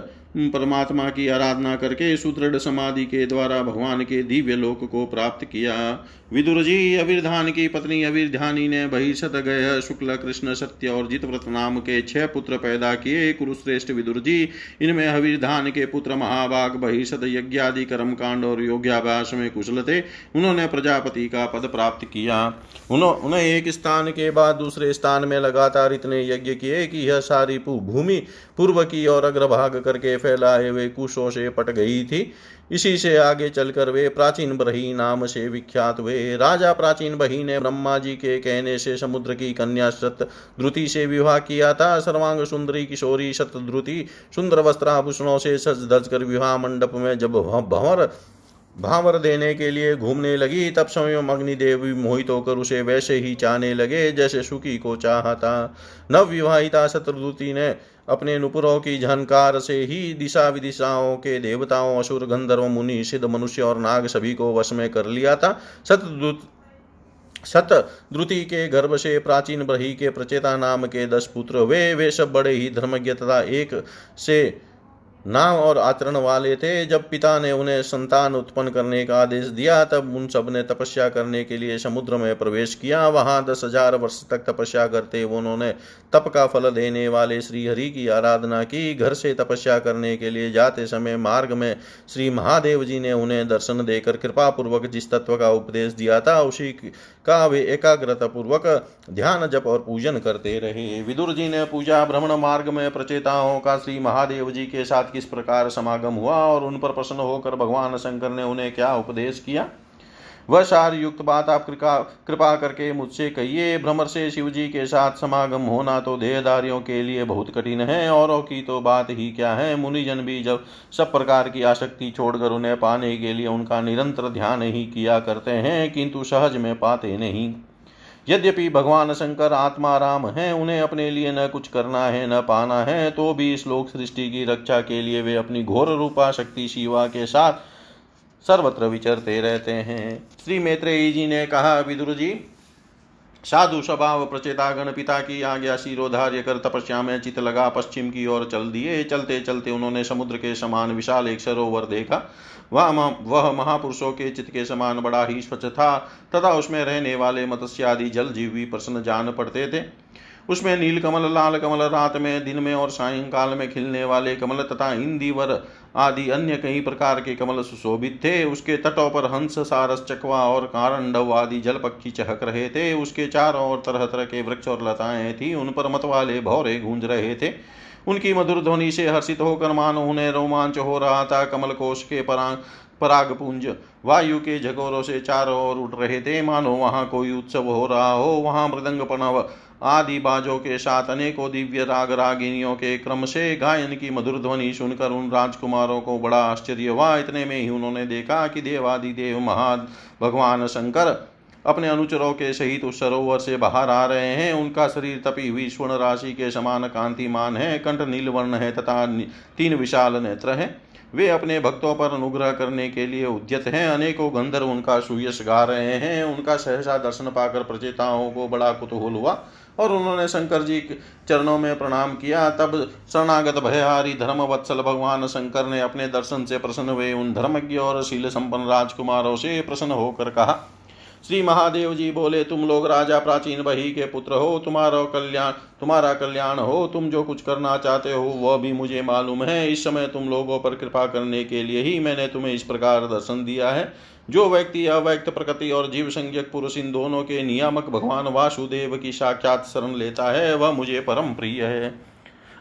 परमात्मा की आराधना करके सुदृढ़ समाधि के द्वारा भगवान के दिव्य लोक को प्राप्त किया। विदुर जी अविरधान की पत्नी अविरधानी ने बहिषत गय शुक्ल कृष्ण सत्य और जितव्रत नाम के छह पुत्र पैदा किए। कुरुश्रेष्ठ विदुर जी इनमें अविरधान के पुत्र महाभाग बहिषत यज्ञादि कर्म कांड और योग्याभ्यास में कुशल थे। उन्होंने प्रजापति का पद प्राप्त किया। उन्हें एक स्थान के बाद दूसरे स्थान में लगातार इतने यज्ञ किए कि यह सारी भूमि पूर्व की और अग्रभाग करके फैलाए हुए कुशों से पट गई थी। इसी से आगे चलकर वे प्राचीन ब्रही नाम से विख्यात हुए। राजा प्राचीन बही ने ब्रह्मा जी के कहने से समुद्र की कन्या सत से विवाह किया था। सर्वांग सुंदरी, किशोरी सत द्रुति सुंदर वस्त्राभूषणों से सज धज कर विवाह मंडप में जब भंवर, भावर देने के लिए घूमने लगी, तब स्वयं अग्निदेव भी मोहित होकर उसे वैसे ही चाहने लगे जैसे सुखी को चाहता। था नव विवाहिता शत्रुदूति ने अपने नुपुरों की झनकार से ही दिशा विदिशाओं के देवताओं, असुर, गंधर्व, मुनि, सिद्ध मनुष्य और नाग सभी को वश में कर लिया था। सतदूत सत द्रुति के गर्भ से प्राचीन ब्रही के प्रचेता नाम के दस पुत्र, वे वे सब बड़े ही धर्मज्ञ तथा एक से नाम और आचरण वाले थे। जब पिता ने उन्हें संतान उत्पन्न करने का आदेश दिया, तब उन सबने तपस्या करने के लिए समुद्र में प्रवेश किया। वहाँ दस हज़ार वर्ष तक तपस्या करते उन्होंने तप का फल देने वाले श्री हरि की आराधना की। घर से तपस्या करने के लिए जाते समय मार्ग में श्री महादेव जी ने उन्हें दर्शन देकर कृपा पूर्वक जिस तत्व का उपदेश दिया था, उसी का वे एकाग्रता पूर्वक ध्यान, जप और पूजन करते रहे। विदुर जी ने पूजा भ्रमण मार्ग में प्रचेताओं का श्री महादेव जी के साथ किस प्रकार समागम हुआ और उन पर प्रसन्न होकर भगवान शंकर ने उन्हें क्या उपदेश किया? वह सार युक्त बात, आप कृपा कृपा करके मुझसे कहिए, भ्रमर से शिव जी के साथ समागम होना तो देहदारियों के लिए बहुत कठिन है, औरों की तो बात ही क्या है? मुनिजन भी जब सब प्रकार की आसक्ति छोड़कर उन्हें पाने के लिए उनका निरंतर ध्यान ही किया करते हैं, किंतु सहज में पाते नहीं। यद्यपि भगवान शंकर आत्मा राम हैं, उन्हें अपने लिए न कुछ करना है, न पाना है तो भी इस लोक सृष्टि की रक्षा के लिए वे अपनी घोर रूपा शक्ति शिवा के साथ सर्वत्र विचरते रहते हैं। श्री मैत्रेयी जी ने कहा, विदुर जी, साधु स्वभाव प्रचेतागण पिता की आज्ञा शिरोधार्य कर तपस्या में चित लगा पश्चिम की ओर चल दिए। चलते चलते उन्होंने समुद्र के समान विशाल एक सरोवर देखा। वह वह महापुरुषों के चित्त के समान बड़ा ही स्वच्छ था, तथा उसमें रहने वाले मत्स्य आदि जल जीव भी प्रसन्न जान पड़ते थे। उसमें नील कमल, लाल कमल, रात में, दिन में और सायंकाल में खिलने वाले कमल तथा इंदिवर आदि अन्य कई प्रकार के कमल सुशोभित थे। उसके तटों पर हंस, सारस, चकवा और कारणव आदि जल पक्षी चहक रहे थे। उसके चारों ओर तरह तरह के वृक्ष और लताएँ थी। उन पर मत वाले भौरे गूंज रहे थे। उनकी मधुर ध्वनि से हर्षित होकर मानो उन्हें रोमांच हो रहा था। कमल कोश के पराग, परागपुंज वायु के झकोरों से चारों ओर उठ रहे थे। मानो वहाँ कोई उत्सव हो रहा हो। वहाँ मृदंग पणव आदि बाजों के साथ अनेकों दिव्य राग रागिनियों के क्रम से गायन की मधुर ध्वनि सुनकर उन राजकुमारों को बड़ा आश्चर्य हुआ। इतने में ही उन्होंने देखा कि देवादि देव महा भगवान शंकर अपने अनुचरों के सहित उस सरोवर से बाहर आ रहे हैं। उनका शरीर तपी हुई स्वर्ण राशि के समान कांतिमान है, कंठ नीलवर्ण है तथा तीन विशाल नेत्र है। वे अपने भक्तों पर अनुग्रह करने के लिए उद्यत हैं। अनेकों गंधर्व उनका सुयश गा रहे हैं। उनका सहसा दर्शन पाकर प्रचेताओं को बड़ा कुतूहल हुआ। और उन्होंने शंकर जी चरणों में प्रणाम किया। तब शरणागत भयहारी धर्म वत्सल भगवान शंकर ने अपने दर्शन से प्रसन्न हुए। उन धर्मज्ञ और शील संपन्न राजकुमारों से प्रसन्न होकर कहा, श्री महादेव जी बोले, तुम लोग राजा प्राचीन बही के पुत्र हो। तुम्हारा कल्याण तुम्हारा कल्याण हो। तुम जो कुछ करना चाहते हो, वह भी मुझे मालूम है। इस समय तुम लोगों पर कृपा करने के लिए ही मैंने तुम्हें इस प्रकार दर्शन दिया है। जो व्यक्ति अव्यक्त प्रकृति और जीव संज्ञक पुरुष इन दोनों के नियामक भगवान वासुदेव की साक्षात शरण लेता है, वह मुझे परम प्रिय है।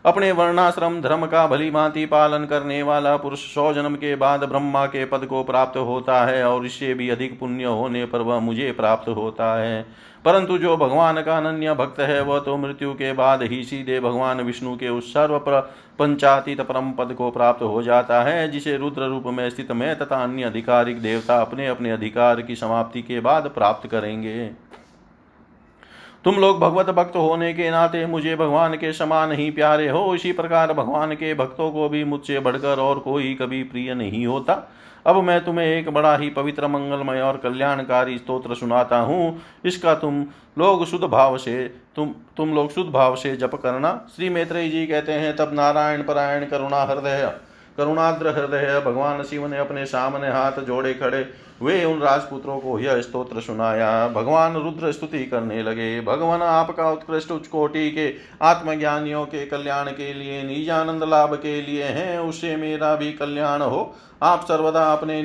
अपने वर्णाश्रम, धर्म का भली भांति पालन करने वाला पुरुष सौ जन्म के बाद ब्रह्मा के पद को प्राप्त होता है और इससे भी अधिक पुण्य होने पर वह मुझे प्राप्त होता है। परंतु जो भगवान का अनन्य भक्त है, वह तो मृत्यु के बाद ही सीधे भगवान विष्णु के उस सर्व पंचातीत परम पद को प्राप्त हो जाता है, जिसे रुद्र रूप में स्थित में तथा अन्य अधिकारिक देवता अपने अपने अधिकार की समाप्ति के बाद प्राप्त करेंगे। तुम लोग भगवत भक्त होने के नाते मुझे भगवान के समान ही प्यारे हो। इसी प्रकार भगवान के भक्तों को भी मुझसे बढ़कर और कोई कभी प्रिय नहीं होता। अब मैं तुम्हें एक बड़ा ही पवित्र, मंगलमय और कल्याणकारी स्तोत्र सुनाता हूँ। इसका तुम लोग शुद्ध भाव से, तुम तुम लोग शुद्ध भाव से जप करना। श्री मैत्रेय जी कहते हैं, तब नारायण परायण करुणा हृदय, करुणाग्र हृदय, भगवान शिव ने अपने सामने हाथ जोड़े खड़े। वे उन राजपुत्रों को यह स्तोत्र सुनाया, भगवान रुद्र स्तुति करने लगे। भगवान आपका उत्कृष्ट उच्च कोटि के आत्मज्ञानियों के कल्याण के लिए, निजानंद लाभ के लिए हैं। उससे मेरा भी कल्याण हो। आप सर्वदा अपने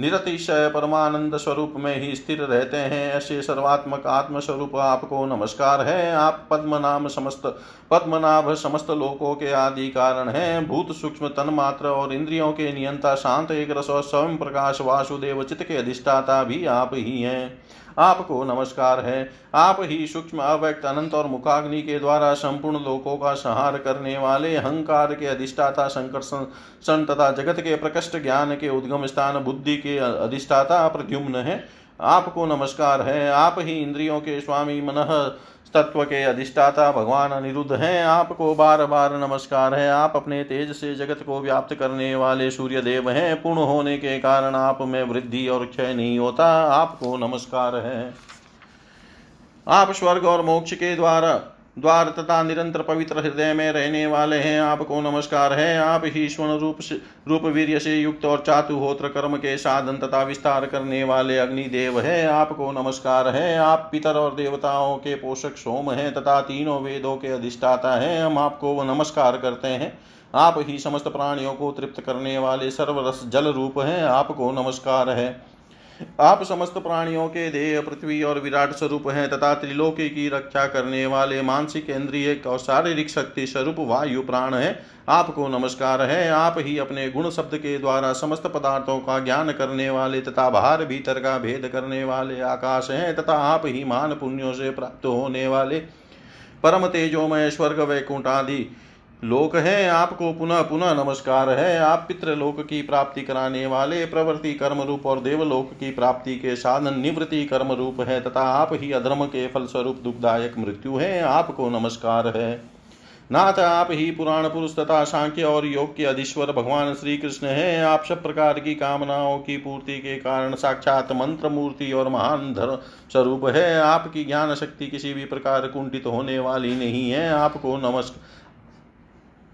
निरतिशय परमानंद स्वरूप में ही स्थिर रहते हैं। ऐसे सर्वात्मक आत्म स्वरूप आपको नमस्कार है। आप पद्म नाम समस्त, पद्मनाभ समस्त लोकों के आदि कारण हैं। भूत, सूक्ष्म तन मात्र और इंद्रियों के नियंता, शांत, एक रस स्वयं प्रकाश, वासुदेव चित्त के अधिष्ठाता भी आप ही हैं। आपको नमस्कार है। आप ही सूक्ष्म, अव्यक्त, अनंत और मुखाग्नि के द्वारा संपूर्ण लोकों का संहार करने वाले अहंकार के अधिष्ठाता सन तथा जगत के प्रकष्ट ज्ञान के उद्गम स्थान बुद्धि के अधिष्ठाता प्रद्युम्न है। आपको नमस्कार है। आप ही इंद्रियों के स्वामी मन तत्व के अधिष्ठाता भगवान अनिरुद्ध हैं। आपको बार बार नमस्कार है। आप अपने तेज से जगत को व्याप्त करने वाले सूर्य देव हैं। पूर्ण होने के कारण आप में वृद्धि और क्षय नहीं होता। आपको नमस्कार है। आप स्वर्ग और मोक्ष के द्वारा द्वार तथा निरंतर पवित्र हृदय में रहने वाले हैं, आपको नमस्कार है। आप ही स्वर्ण रूप रूप वीर्य से युक्त और चातुहोत्र कर्म के साधन तथा विस्तार करने वाले अग्निदेव है। आपको नमस्कार है। आप पितर और देवताओं के पोषक सोम हैं तथा तीनों वेदों के अधिष्ठाता हैं। हम आपको नमस्कार करते हैं। आप ही समस्त प्राणियों को तृप्त करने वाले सर्वरस जल रूप हैं। आपको नमस्कार है। आप समस्त प्राणियों के देह, पृथ्वी और विराट स्वरूप हैं, तथा त्रिलोकी की रक्षा करने वाले मानसिक इंद्रिय और शारीरिक शक्ति स्वरूप वायु प्राण है। आपको नमस्कार है। आप ही अपने गुण शब्द के द्वारा समस्त पदार्थों का ज्ञान करने वाले तथा बाहर भीतर का भेद करने वाले आकाश हैं, तथा आप ही मान पुण्यों से प्राप्त होने वाले परम तेजोमय स्वर्ग वैकुंठ आदि लोक है आपको पुनः पुनः नमस्कार है। आप पितृलोक की प्राप्ति कराने वाले प्रवृत्ति कर्म रूप और देवलोक की प्राप्ति के साधन निवृत्ति कर्म रूप है तथा आप ही अधर्म के फल स्वरूप दुखदायक मृत्यु है। आपको नमस्कार है। नाथ, आप ही पुराण पुरुष तथा सांख्य और योग के अधीश्वर भगवान श्री कृष्ण है। आप सब प्रकार की कामनाओं की पूर्ति के कारण साक्षात मंत्र मूर्ति और महान धर्म स्वरूप है। आपकी ज्ञान शक्ति किसी भी प्रकार कुंठित होने वाली नहीं है। आपको नमस्कार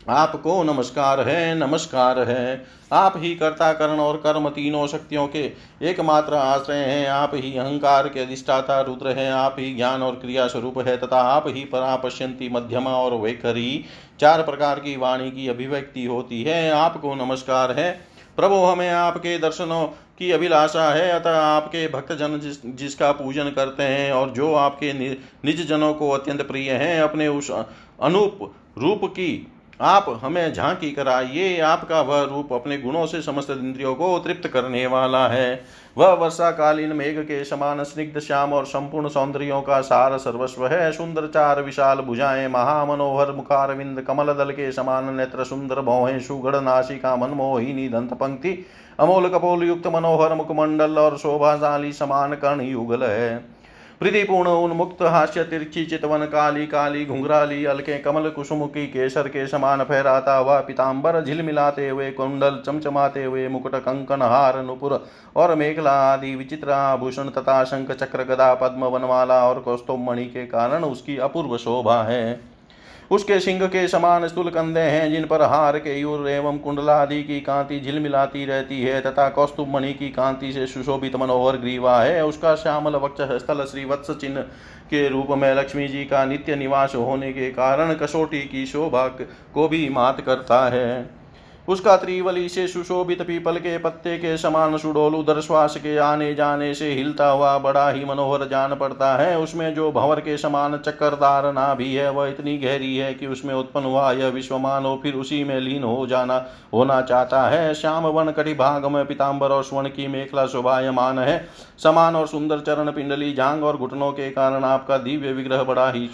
आपको नमस्कार है नमस्कार है। आप ही कर्ता, करण और कर्म तीनों शक्तियों के एकमात्र आश्रय हैं। आप ही अहंकार के अधिष्ठाता, रुद्र हैं। आप ही ज्ञान और क्रिया स्वरूप है तथा आप ही परापश्यंती, मध्यमा और वैखरी, चार प्रकार की वाणी की अभिव्यक्ति होती है। आपको नमस्कार है। प्रभु, हमें आपके दर्शनों की अभिलाषा है, अतः आपके भक्त जन जिस, जिसका पूजन करते हैं और जो आपके निज जनों को अत्यंत प्रिय हैं, अपने उस अनूप, रूप की आप हमें झांकी कराइए। आपका वह रूप अपने गुणों से समस्त इंद्रियों को तृप्त करने वाला है। वह वर्षाकालीन मेघ के समान स्निग्ध, श्याम और संपूर्ण सौंदर्यों का सार सर्वस्व है। सुंदर, चार विशाल भुजाएँ, महामनोहर मुखारविंद कमल दल के समान नेत्र सुंदर, भौहें, सुगढ़ नाशिका मनमोहिनी, दंत पंक्ति, अमोल कपोल युक्त मनोहर, मुखमंडल और शोभाशाली समान कर्ण युगल है। प्रीतिपूर्ण उन्मुक्त हास्य तिरछी चितवन काली काली घुंघराली अलके कमल कुसुम की केसर के समान फहराता हुआ पिताम्बर झिलमिलाते हुए कुंडल चमचमाते हुए मुकुट कंकन हार नुपुर और मेघला आदि विचित्र आभूषण तथा शंख चक्र गदा पद्म वनवाला और कौस्तुभ मणि के कारण उसकी अपूर्व शोभा है। उसके सिंह के समान स्थूल कंधे हैं, जिन पर हार के यूर एवं कुंडलादि की कांति झिलमिलाती रहती है, तथा कौस्तुभ मणि की कांति से सुशोभित मनोहर ग्रीवा है। उसका श्यामल वक्ष स्थल श्रीवत्स चिन्ह के रूप में लक्ष्मी जी का नित्य निवास होने के कारण कसोटी की शोभा को भी मात करता है। उसका त्रिवली से सुशोभित पीपल के पत्ते के समान सुडोल उधर श्वास के आने जाने से हिलता हुआ बड़ा ही मनोहर जान पड़ता है। उसमें जो भंवर के समान चक्करदार ना भी है, वह इतनी गहरी है कि उसमें उत्पन्न हुआ यह विश्वमान हो फिर उसी में लीन हो जाना, होना चाहता है। श्याम वन कटी भाग में पिताम्बर और स्वर्ण की मेखला शोभायमान है। समान और सुंदर चरण, पिंडली जांग और घुटनों के कारण आपका दिव्य विग्रह बड़ा ही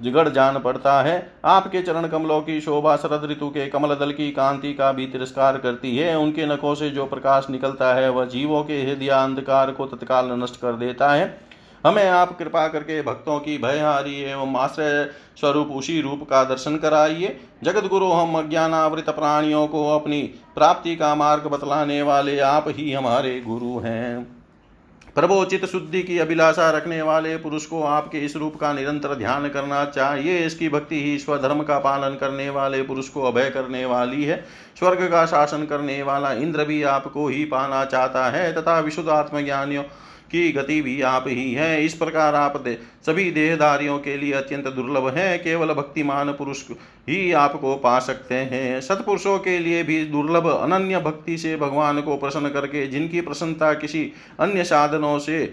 जिगड़ जान पड़ता है। आपके चरण कमलों की शोभा शरद ऋतु के कमल दल की कांति का भी तिरस्कार करती है। उनके नखों से जो प्रकाश निकलता है, वह जीवों के हृदय अंधकार को तत्काल नष्ट कर देता है। हमें आप कृपा करके भक्तों की भयहारी एवं आश्रय स्वरूप उसी रूप का दर्शन कराइए। जगत गुरु हम अज्ञानावृत प्राणियों को अपनी प्राप्ति का मार्ग बतलाने वाले आप ही हमारे गुरु हैं। प्रभोचित शुद्धि की अभिलाषा रखने वाले पुरुष को आपके इस रूप का निरंतर ध्यान करना चाहिए। इसकी भक्ति ही स्वधर्म का पालन करने वाले पुरुष को अभय करने वाली है। स्वर्ग का शासन करने वाला इंद्र भी आपको ही पाना चाहता है तथा विशुद्ध आत्मज्ञानियों की गति भी आप ही है। इस प्रकार आप दे, सभी देहधारियों के लिए अत्यंत दुर्लभ है। केवल भक्तिमान पुरुष ही आपको पा सकते हैं। सत्पुरुषों के लिए भी दुर्लभ अनन्य भक्ति से भगवान को प्रसन्न करके जिनकी प्रसन्नता किसी अन्य साधनों से,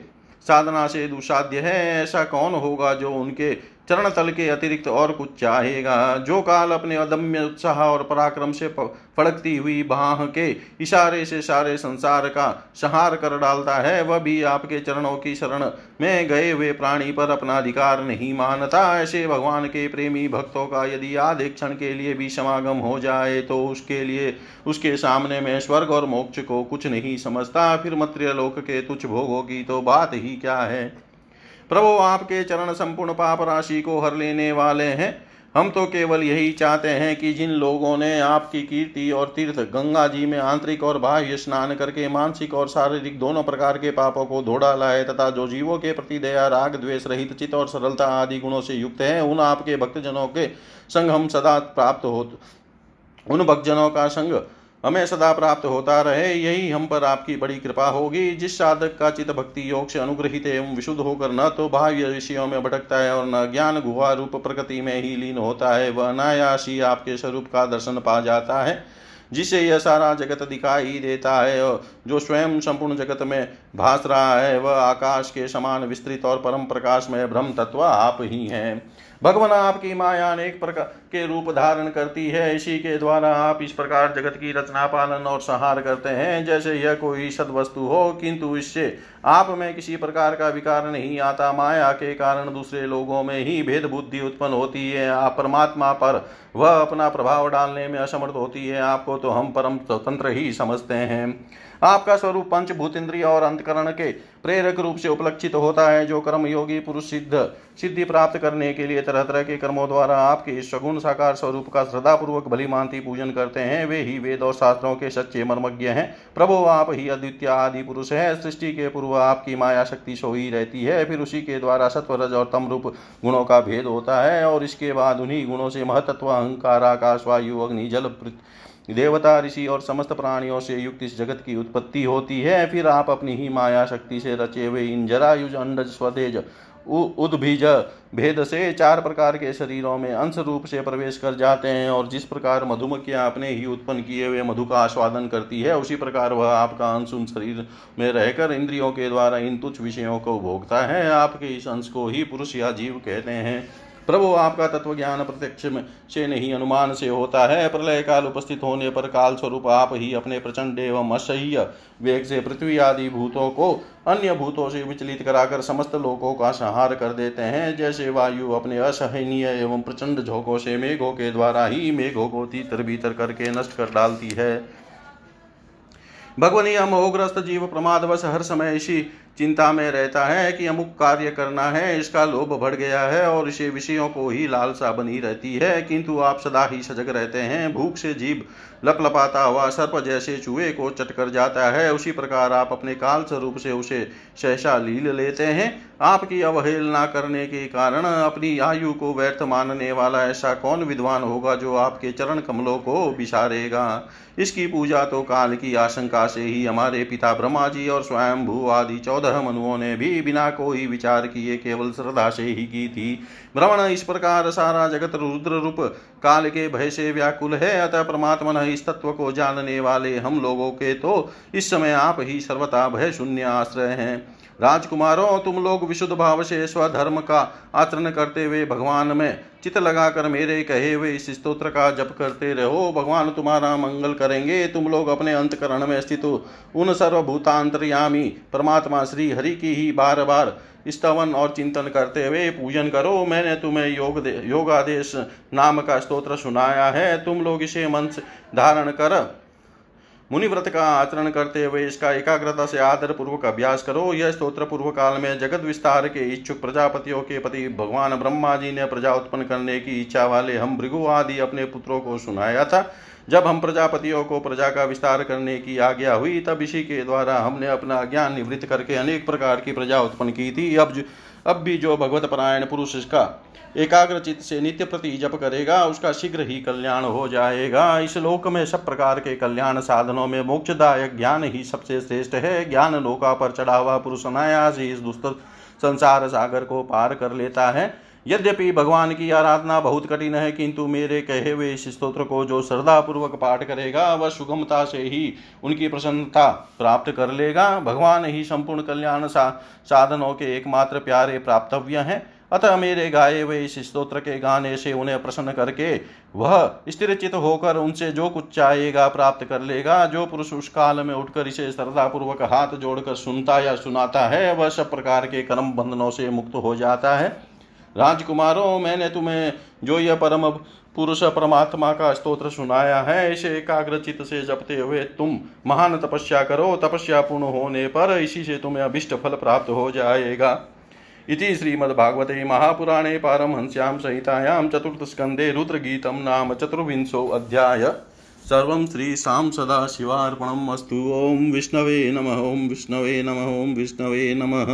साधना से दुसाध्य है, ऐसा कौन होगा जो उनके चरण तल के अतिरिक्त और कुछ चाहेगा। जो काल अपने अदम्य उत्साह और पराक्रम से फड़कती हुई बाह के इशारे से सारे संसार का संहार कर डालता है, वह भी आपके चरणों की शरण में गए हुए प्राणी पर अपना अधिकार नहीं मानता। ऐसे भगवान के प्रेमी भक्तों का यदि आधे क्षण के लिए भी समागम हो जाए तो उसके लिए उसके सामने में स्वर्ग और मोक्ष को कुछ नहीं समझता। फिर मत्र्य लोक के तुच्छ भोगों की तो बात ही क्या है? प्रभु, आपके चरण संपूर्ण पाप राशि को हर लेने वाले हैं। हम तो केवल यही चाहते हैं कि जिन लोगों ने आपकी कीर्ति और तीर्थ, गंगा जी में आंतरिक और बाह्य स्नान करके मानसिक और शारीरिक दोनों प्रकार के पापों को धो डाला है तथा जो जीवों के प्रति दया, राग, द्वेष रहित चित और सरलता आदि गुणों से युक्त हैं, उन आपके भक्तजनों के संग हम सदा प्राप्त हो, उन भक्तजनों का संग हमें सदा प्राप्त होता रहे, यही हम पर आपकी बड़ी कृपा होगी। जिस साधक का चित भक्ति योग से अनुग्रहित एवं विशुद्ध होकर न तो बाह्य विषयों में भटकता है और न ज्ञान गुहा रूप प्रकृति में ही लीन होता है, वह अनायास आपके स्वरूप का दर्शन पा जाता है, जिसे यह सारा जगत दिखाई देता है। जो स्वयं संपूर्ण जगत में भास रहा है, वह आकाश के समान विस्तृत और परम प्रकाश में ब्रह्म तत्व आप ही हैं। भगवान आपकी माया अनेक प्रकार के रूप धारण करती है। इसी के द्वारा आप इस प्रकार जगत की रचना, पालन और संहार करते हैं। जैसे यह कोई सदवस्तु हो, किंतु इससे आप में किसी प्रकार का विकार नहीं आता। माया के कारण दूसरे लोगों में ही भेद बुद्धि उत्पन्न होती है। आप परमात्मा पर वह अपना प्रभाव डालने में असमर्थ होती है। आपको तो हम परम स्वतंत्र ही समझते हैं। आपका स्वरूप पंचभूत इंद्रिय और अंतकरण के प्रेरक रूप से उपलक्षित होता है, जो कर्म योगी पुरुष सिद्ध, सिद्धि प्राप्त करने के लिए तरह तरह के कर्मों द्वारा आपके सगुण साकार स्वरूप का श्रद्धापूर्वक भली मानती पूजन करते हैं। वे ही वेद और शास्त्रों के सच्चे मर्मज्ञ हैं। प्रभु, आप ही अद्वितीय आदि पुरुष है। सृष्टि के पूर्व आपकी माया शक्ति सोई रहती है। फिर उसी के द्वारा सत्वरज और तम रूप गुणों का भेद होता है और इसके बाद उन्हीं गुणों से महतत्व, अहंकार, आकाश, वायु, अग्नि, जल देवता, ऋषि और समस्त प्राणियों से युक्त इस जगत की उत्पत्ति होती है। फिर आप अपनी ही माया शक्ति से रचे हुए इन जरायुज, अंडज स्वतेज उद्भिज, भेद से चार प्रकार के शरीरों में अंश रूप से प्रवेश कर जाते हैं और जिस प्रकार मधुमक्खियाँ अपने ही उत्पन्न किए हुए मधु का आस्वादन करती है, उसी प्रकार वह आपका अंश उन शरीर में रहकर इंद्रियों के द्वारा इन तुच्छ विषयों को भोगता है। आपके इस अंश को ही पुरुष या जीव कहते हैं। प्रभु, आपका तत्व ज्ञान प्रत्यक्ष से नहीं अनुमान से होता है। प्रलय काल उपस्थित होने पर काल स्वरूप आप ही अपने प्रचंड एवं असह्य वेग से पृथ्वी आदि भूतों को अन्य भूतों से विचलित कराकर समस्त लोगों का संहार कर देते हैं। जैसे वायु अपने असहनीय एवं प्रचंड झोंकों से मेघों के द्वारा ही मेघों को तीतर भीतर करके नष्ट कर डालती है। भगवनी हम ओग्रस्त जीव प्रमादवश हर समय इसी चिंता में रहता है कि अमुक कार्य करना है, इसका लोभ बढ़ गया है और इसे विषयों को ही लालसा बनी रहती है। किंतु आप सदा ही सजग रहते हैं, भूख से जीव लपलपाता हुआ सर्प जैसे चूहे को चटकर जाता है। उसी प्रकार आप अपने काल स्वरूप से उसे सहसा लील लेते हैं। आपकी अवहेलना करने के कारण अपनी आयु को व्यर्थ मानने वाला ऐसा कौन विद्वान होगा जो आपके चरण कमलों को विसारेगा इसकी पूजा तो काल की आशंका से ही हमारे पिता ब्रह्मा जी और स्वयं भू आदि चौदह मनुओं ने भी बिना कोई विचार किए केवल श्रद्धा से ही की थी। भ्रमण इस प्रकार सारा जगत रुद्र रूप काल के भय से व्याकुल है। अतः परमात्मा इस तत्व को जानने वाले हम लोगों के तो इस समय आप ही सर्वथा भय शून्य आश्रय हैं। राजकुमारों, तुम लोग विशुद्ध भाव से स्वधर्म का आचरण करते हुए भगवान में चित लगाकर मेरे कहे हुए इस स्तोत्र का जप करते रहो। भगवान, तुम्हारा मंगल करेंगे। तुम लोग अपने अंतकरण में स्थित उन सर्वभूतांतरयामी परमात्मा श्री हरि की ही बार बार स्तवन और चिंतन करते हुए पूजन करो। मैंने तुम्हें योग योगादेश नाम का स्तोत्र सुनाया है। तुम लोग इसे मन धारण कर मुनिव्रत का आचरण करते हुए इसका एकाग्रता से आदर पूर्वक अभ्यास करो। यह स्त्रोत्र पूर्व काल में जगत विस्तार के इच्छुक प्रजापतियों के पति भगवान ब्रह्मा जी ने प्रजा उत्पन्न करने की इच्छा वाले हम भृगु आदि अपने पुत्रों को सुनाया था। जब हम प्रजापतियों को प्रजा का विस्तार करने की आज्ञा हुई, तब इसी के द्वारा हमने अपना ज्ञान निवृत्त करके अनेक प्रकार की प्रजा उत्पन्न की थी। अब अब भी जो भगवत परायण पुरुष इसका एकाग्र चित्त से नित्य प्रति जप करेगा, उसका शीघ्र ही कल्याण हो जाएगा। इस लोक में सब प्रकार के कल्याण साधनों में मोक्षदायक ज्ञान ही सबसे श्रेष्ठ है। ज्ञान लोका पर चढ़ा हुआ पुरुष अनायास इस दुस्त संसार सागर को पार कर लेता है। यद्यपि भगवान की आराधना बहुत कठिन है, किंतु मेरे कहे हुए इस स्त्रोत्र को जो श्रद्धा पूर्वक पाठ करेगा, वह सुगमता से ही उनकी प्रसन्नता प्राप्त कर लेगा। भगवान ही संपूर्ण कल्याण सा, साधनों के एकमात्र प्यारे प्राप्तव्य हैं। अतः मेरे गाए हुए इस स्त्रोत्र के गाने से उन्हें प्रसन्न करके वह स्थिरचित होकर उनसे जो कुछ चाहेगा प्राप्त कर लेगा। जो पुरुष उस काल में उठकर इसे श्रद्धापूर्वक हाथ जोड़कर सुनता या सुनाता है, वह सब प्रकार के कर्म बंधनों से मुक्त हो जाता है। राजकुमारों, मैंने तुम्हें जो यह परम पुरुष परमात्मा का स्तोत्र सुनाया है, इसे एकाग्रचित से जपते हुए तुम महान तपस्या करो। तपस्या पूर्ण होने पर इसी से तुम्हें अभिष्ट फल प्राप्त हो जाएगा। इति श्रीमद्भागवते महापुराणे पारमहंस्यां संहितायां चतुर्थस्कन्धे रुद्रगीतं नाम चतुर्विंशोऽध्याय सर्वं श्रीशां सदाशिवार्पणम् अस्तु। ॐ विष्णवे नमः ॐ विष्णवे नमः ॐ विष्णवे नमः।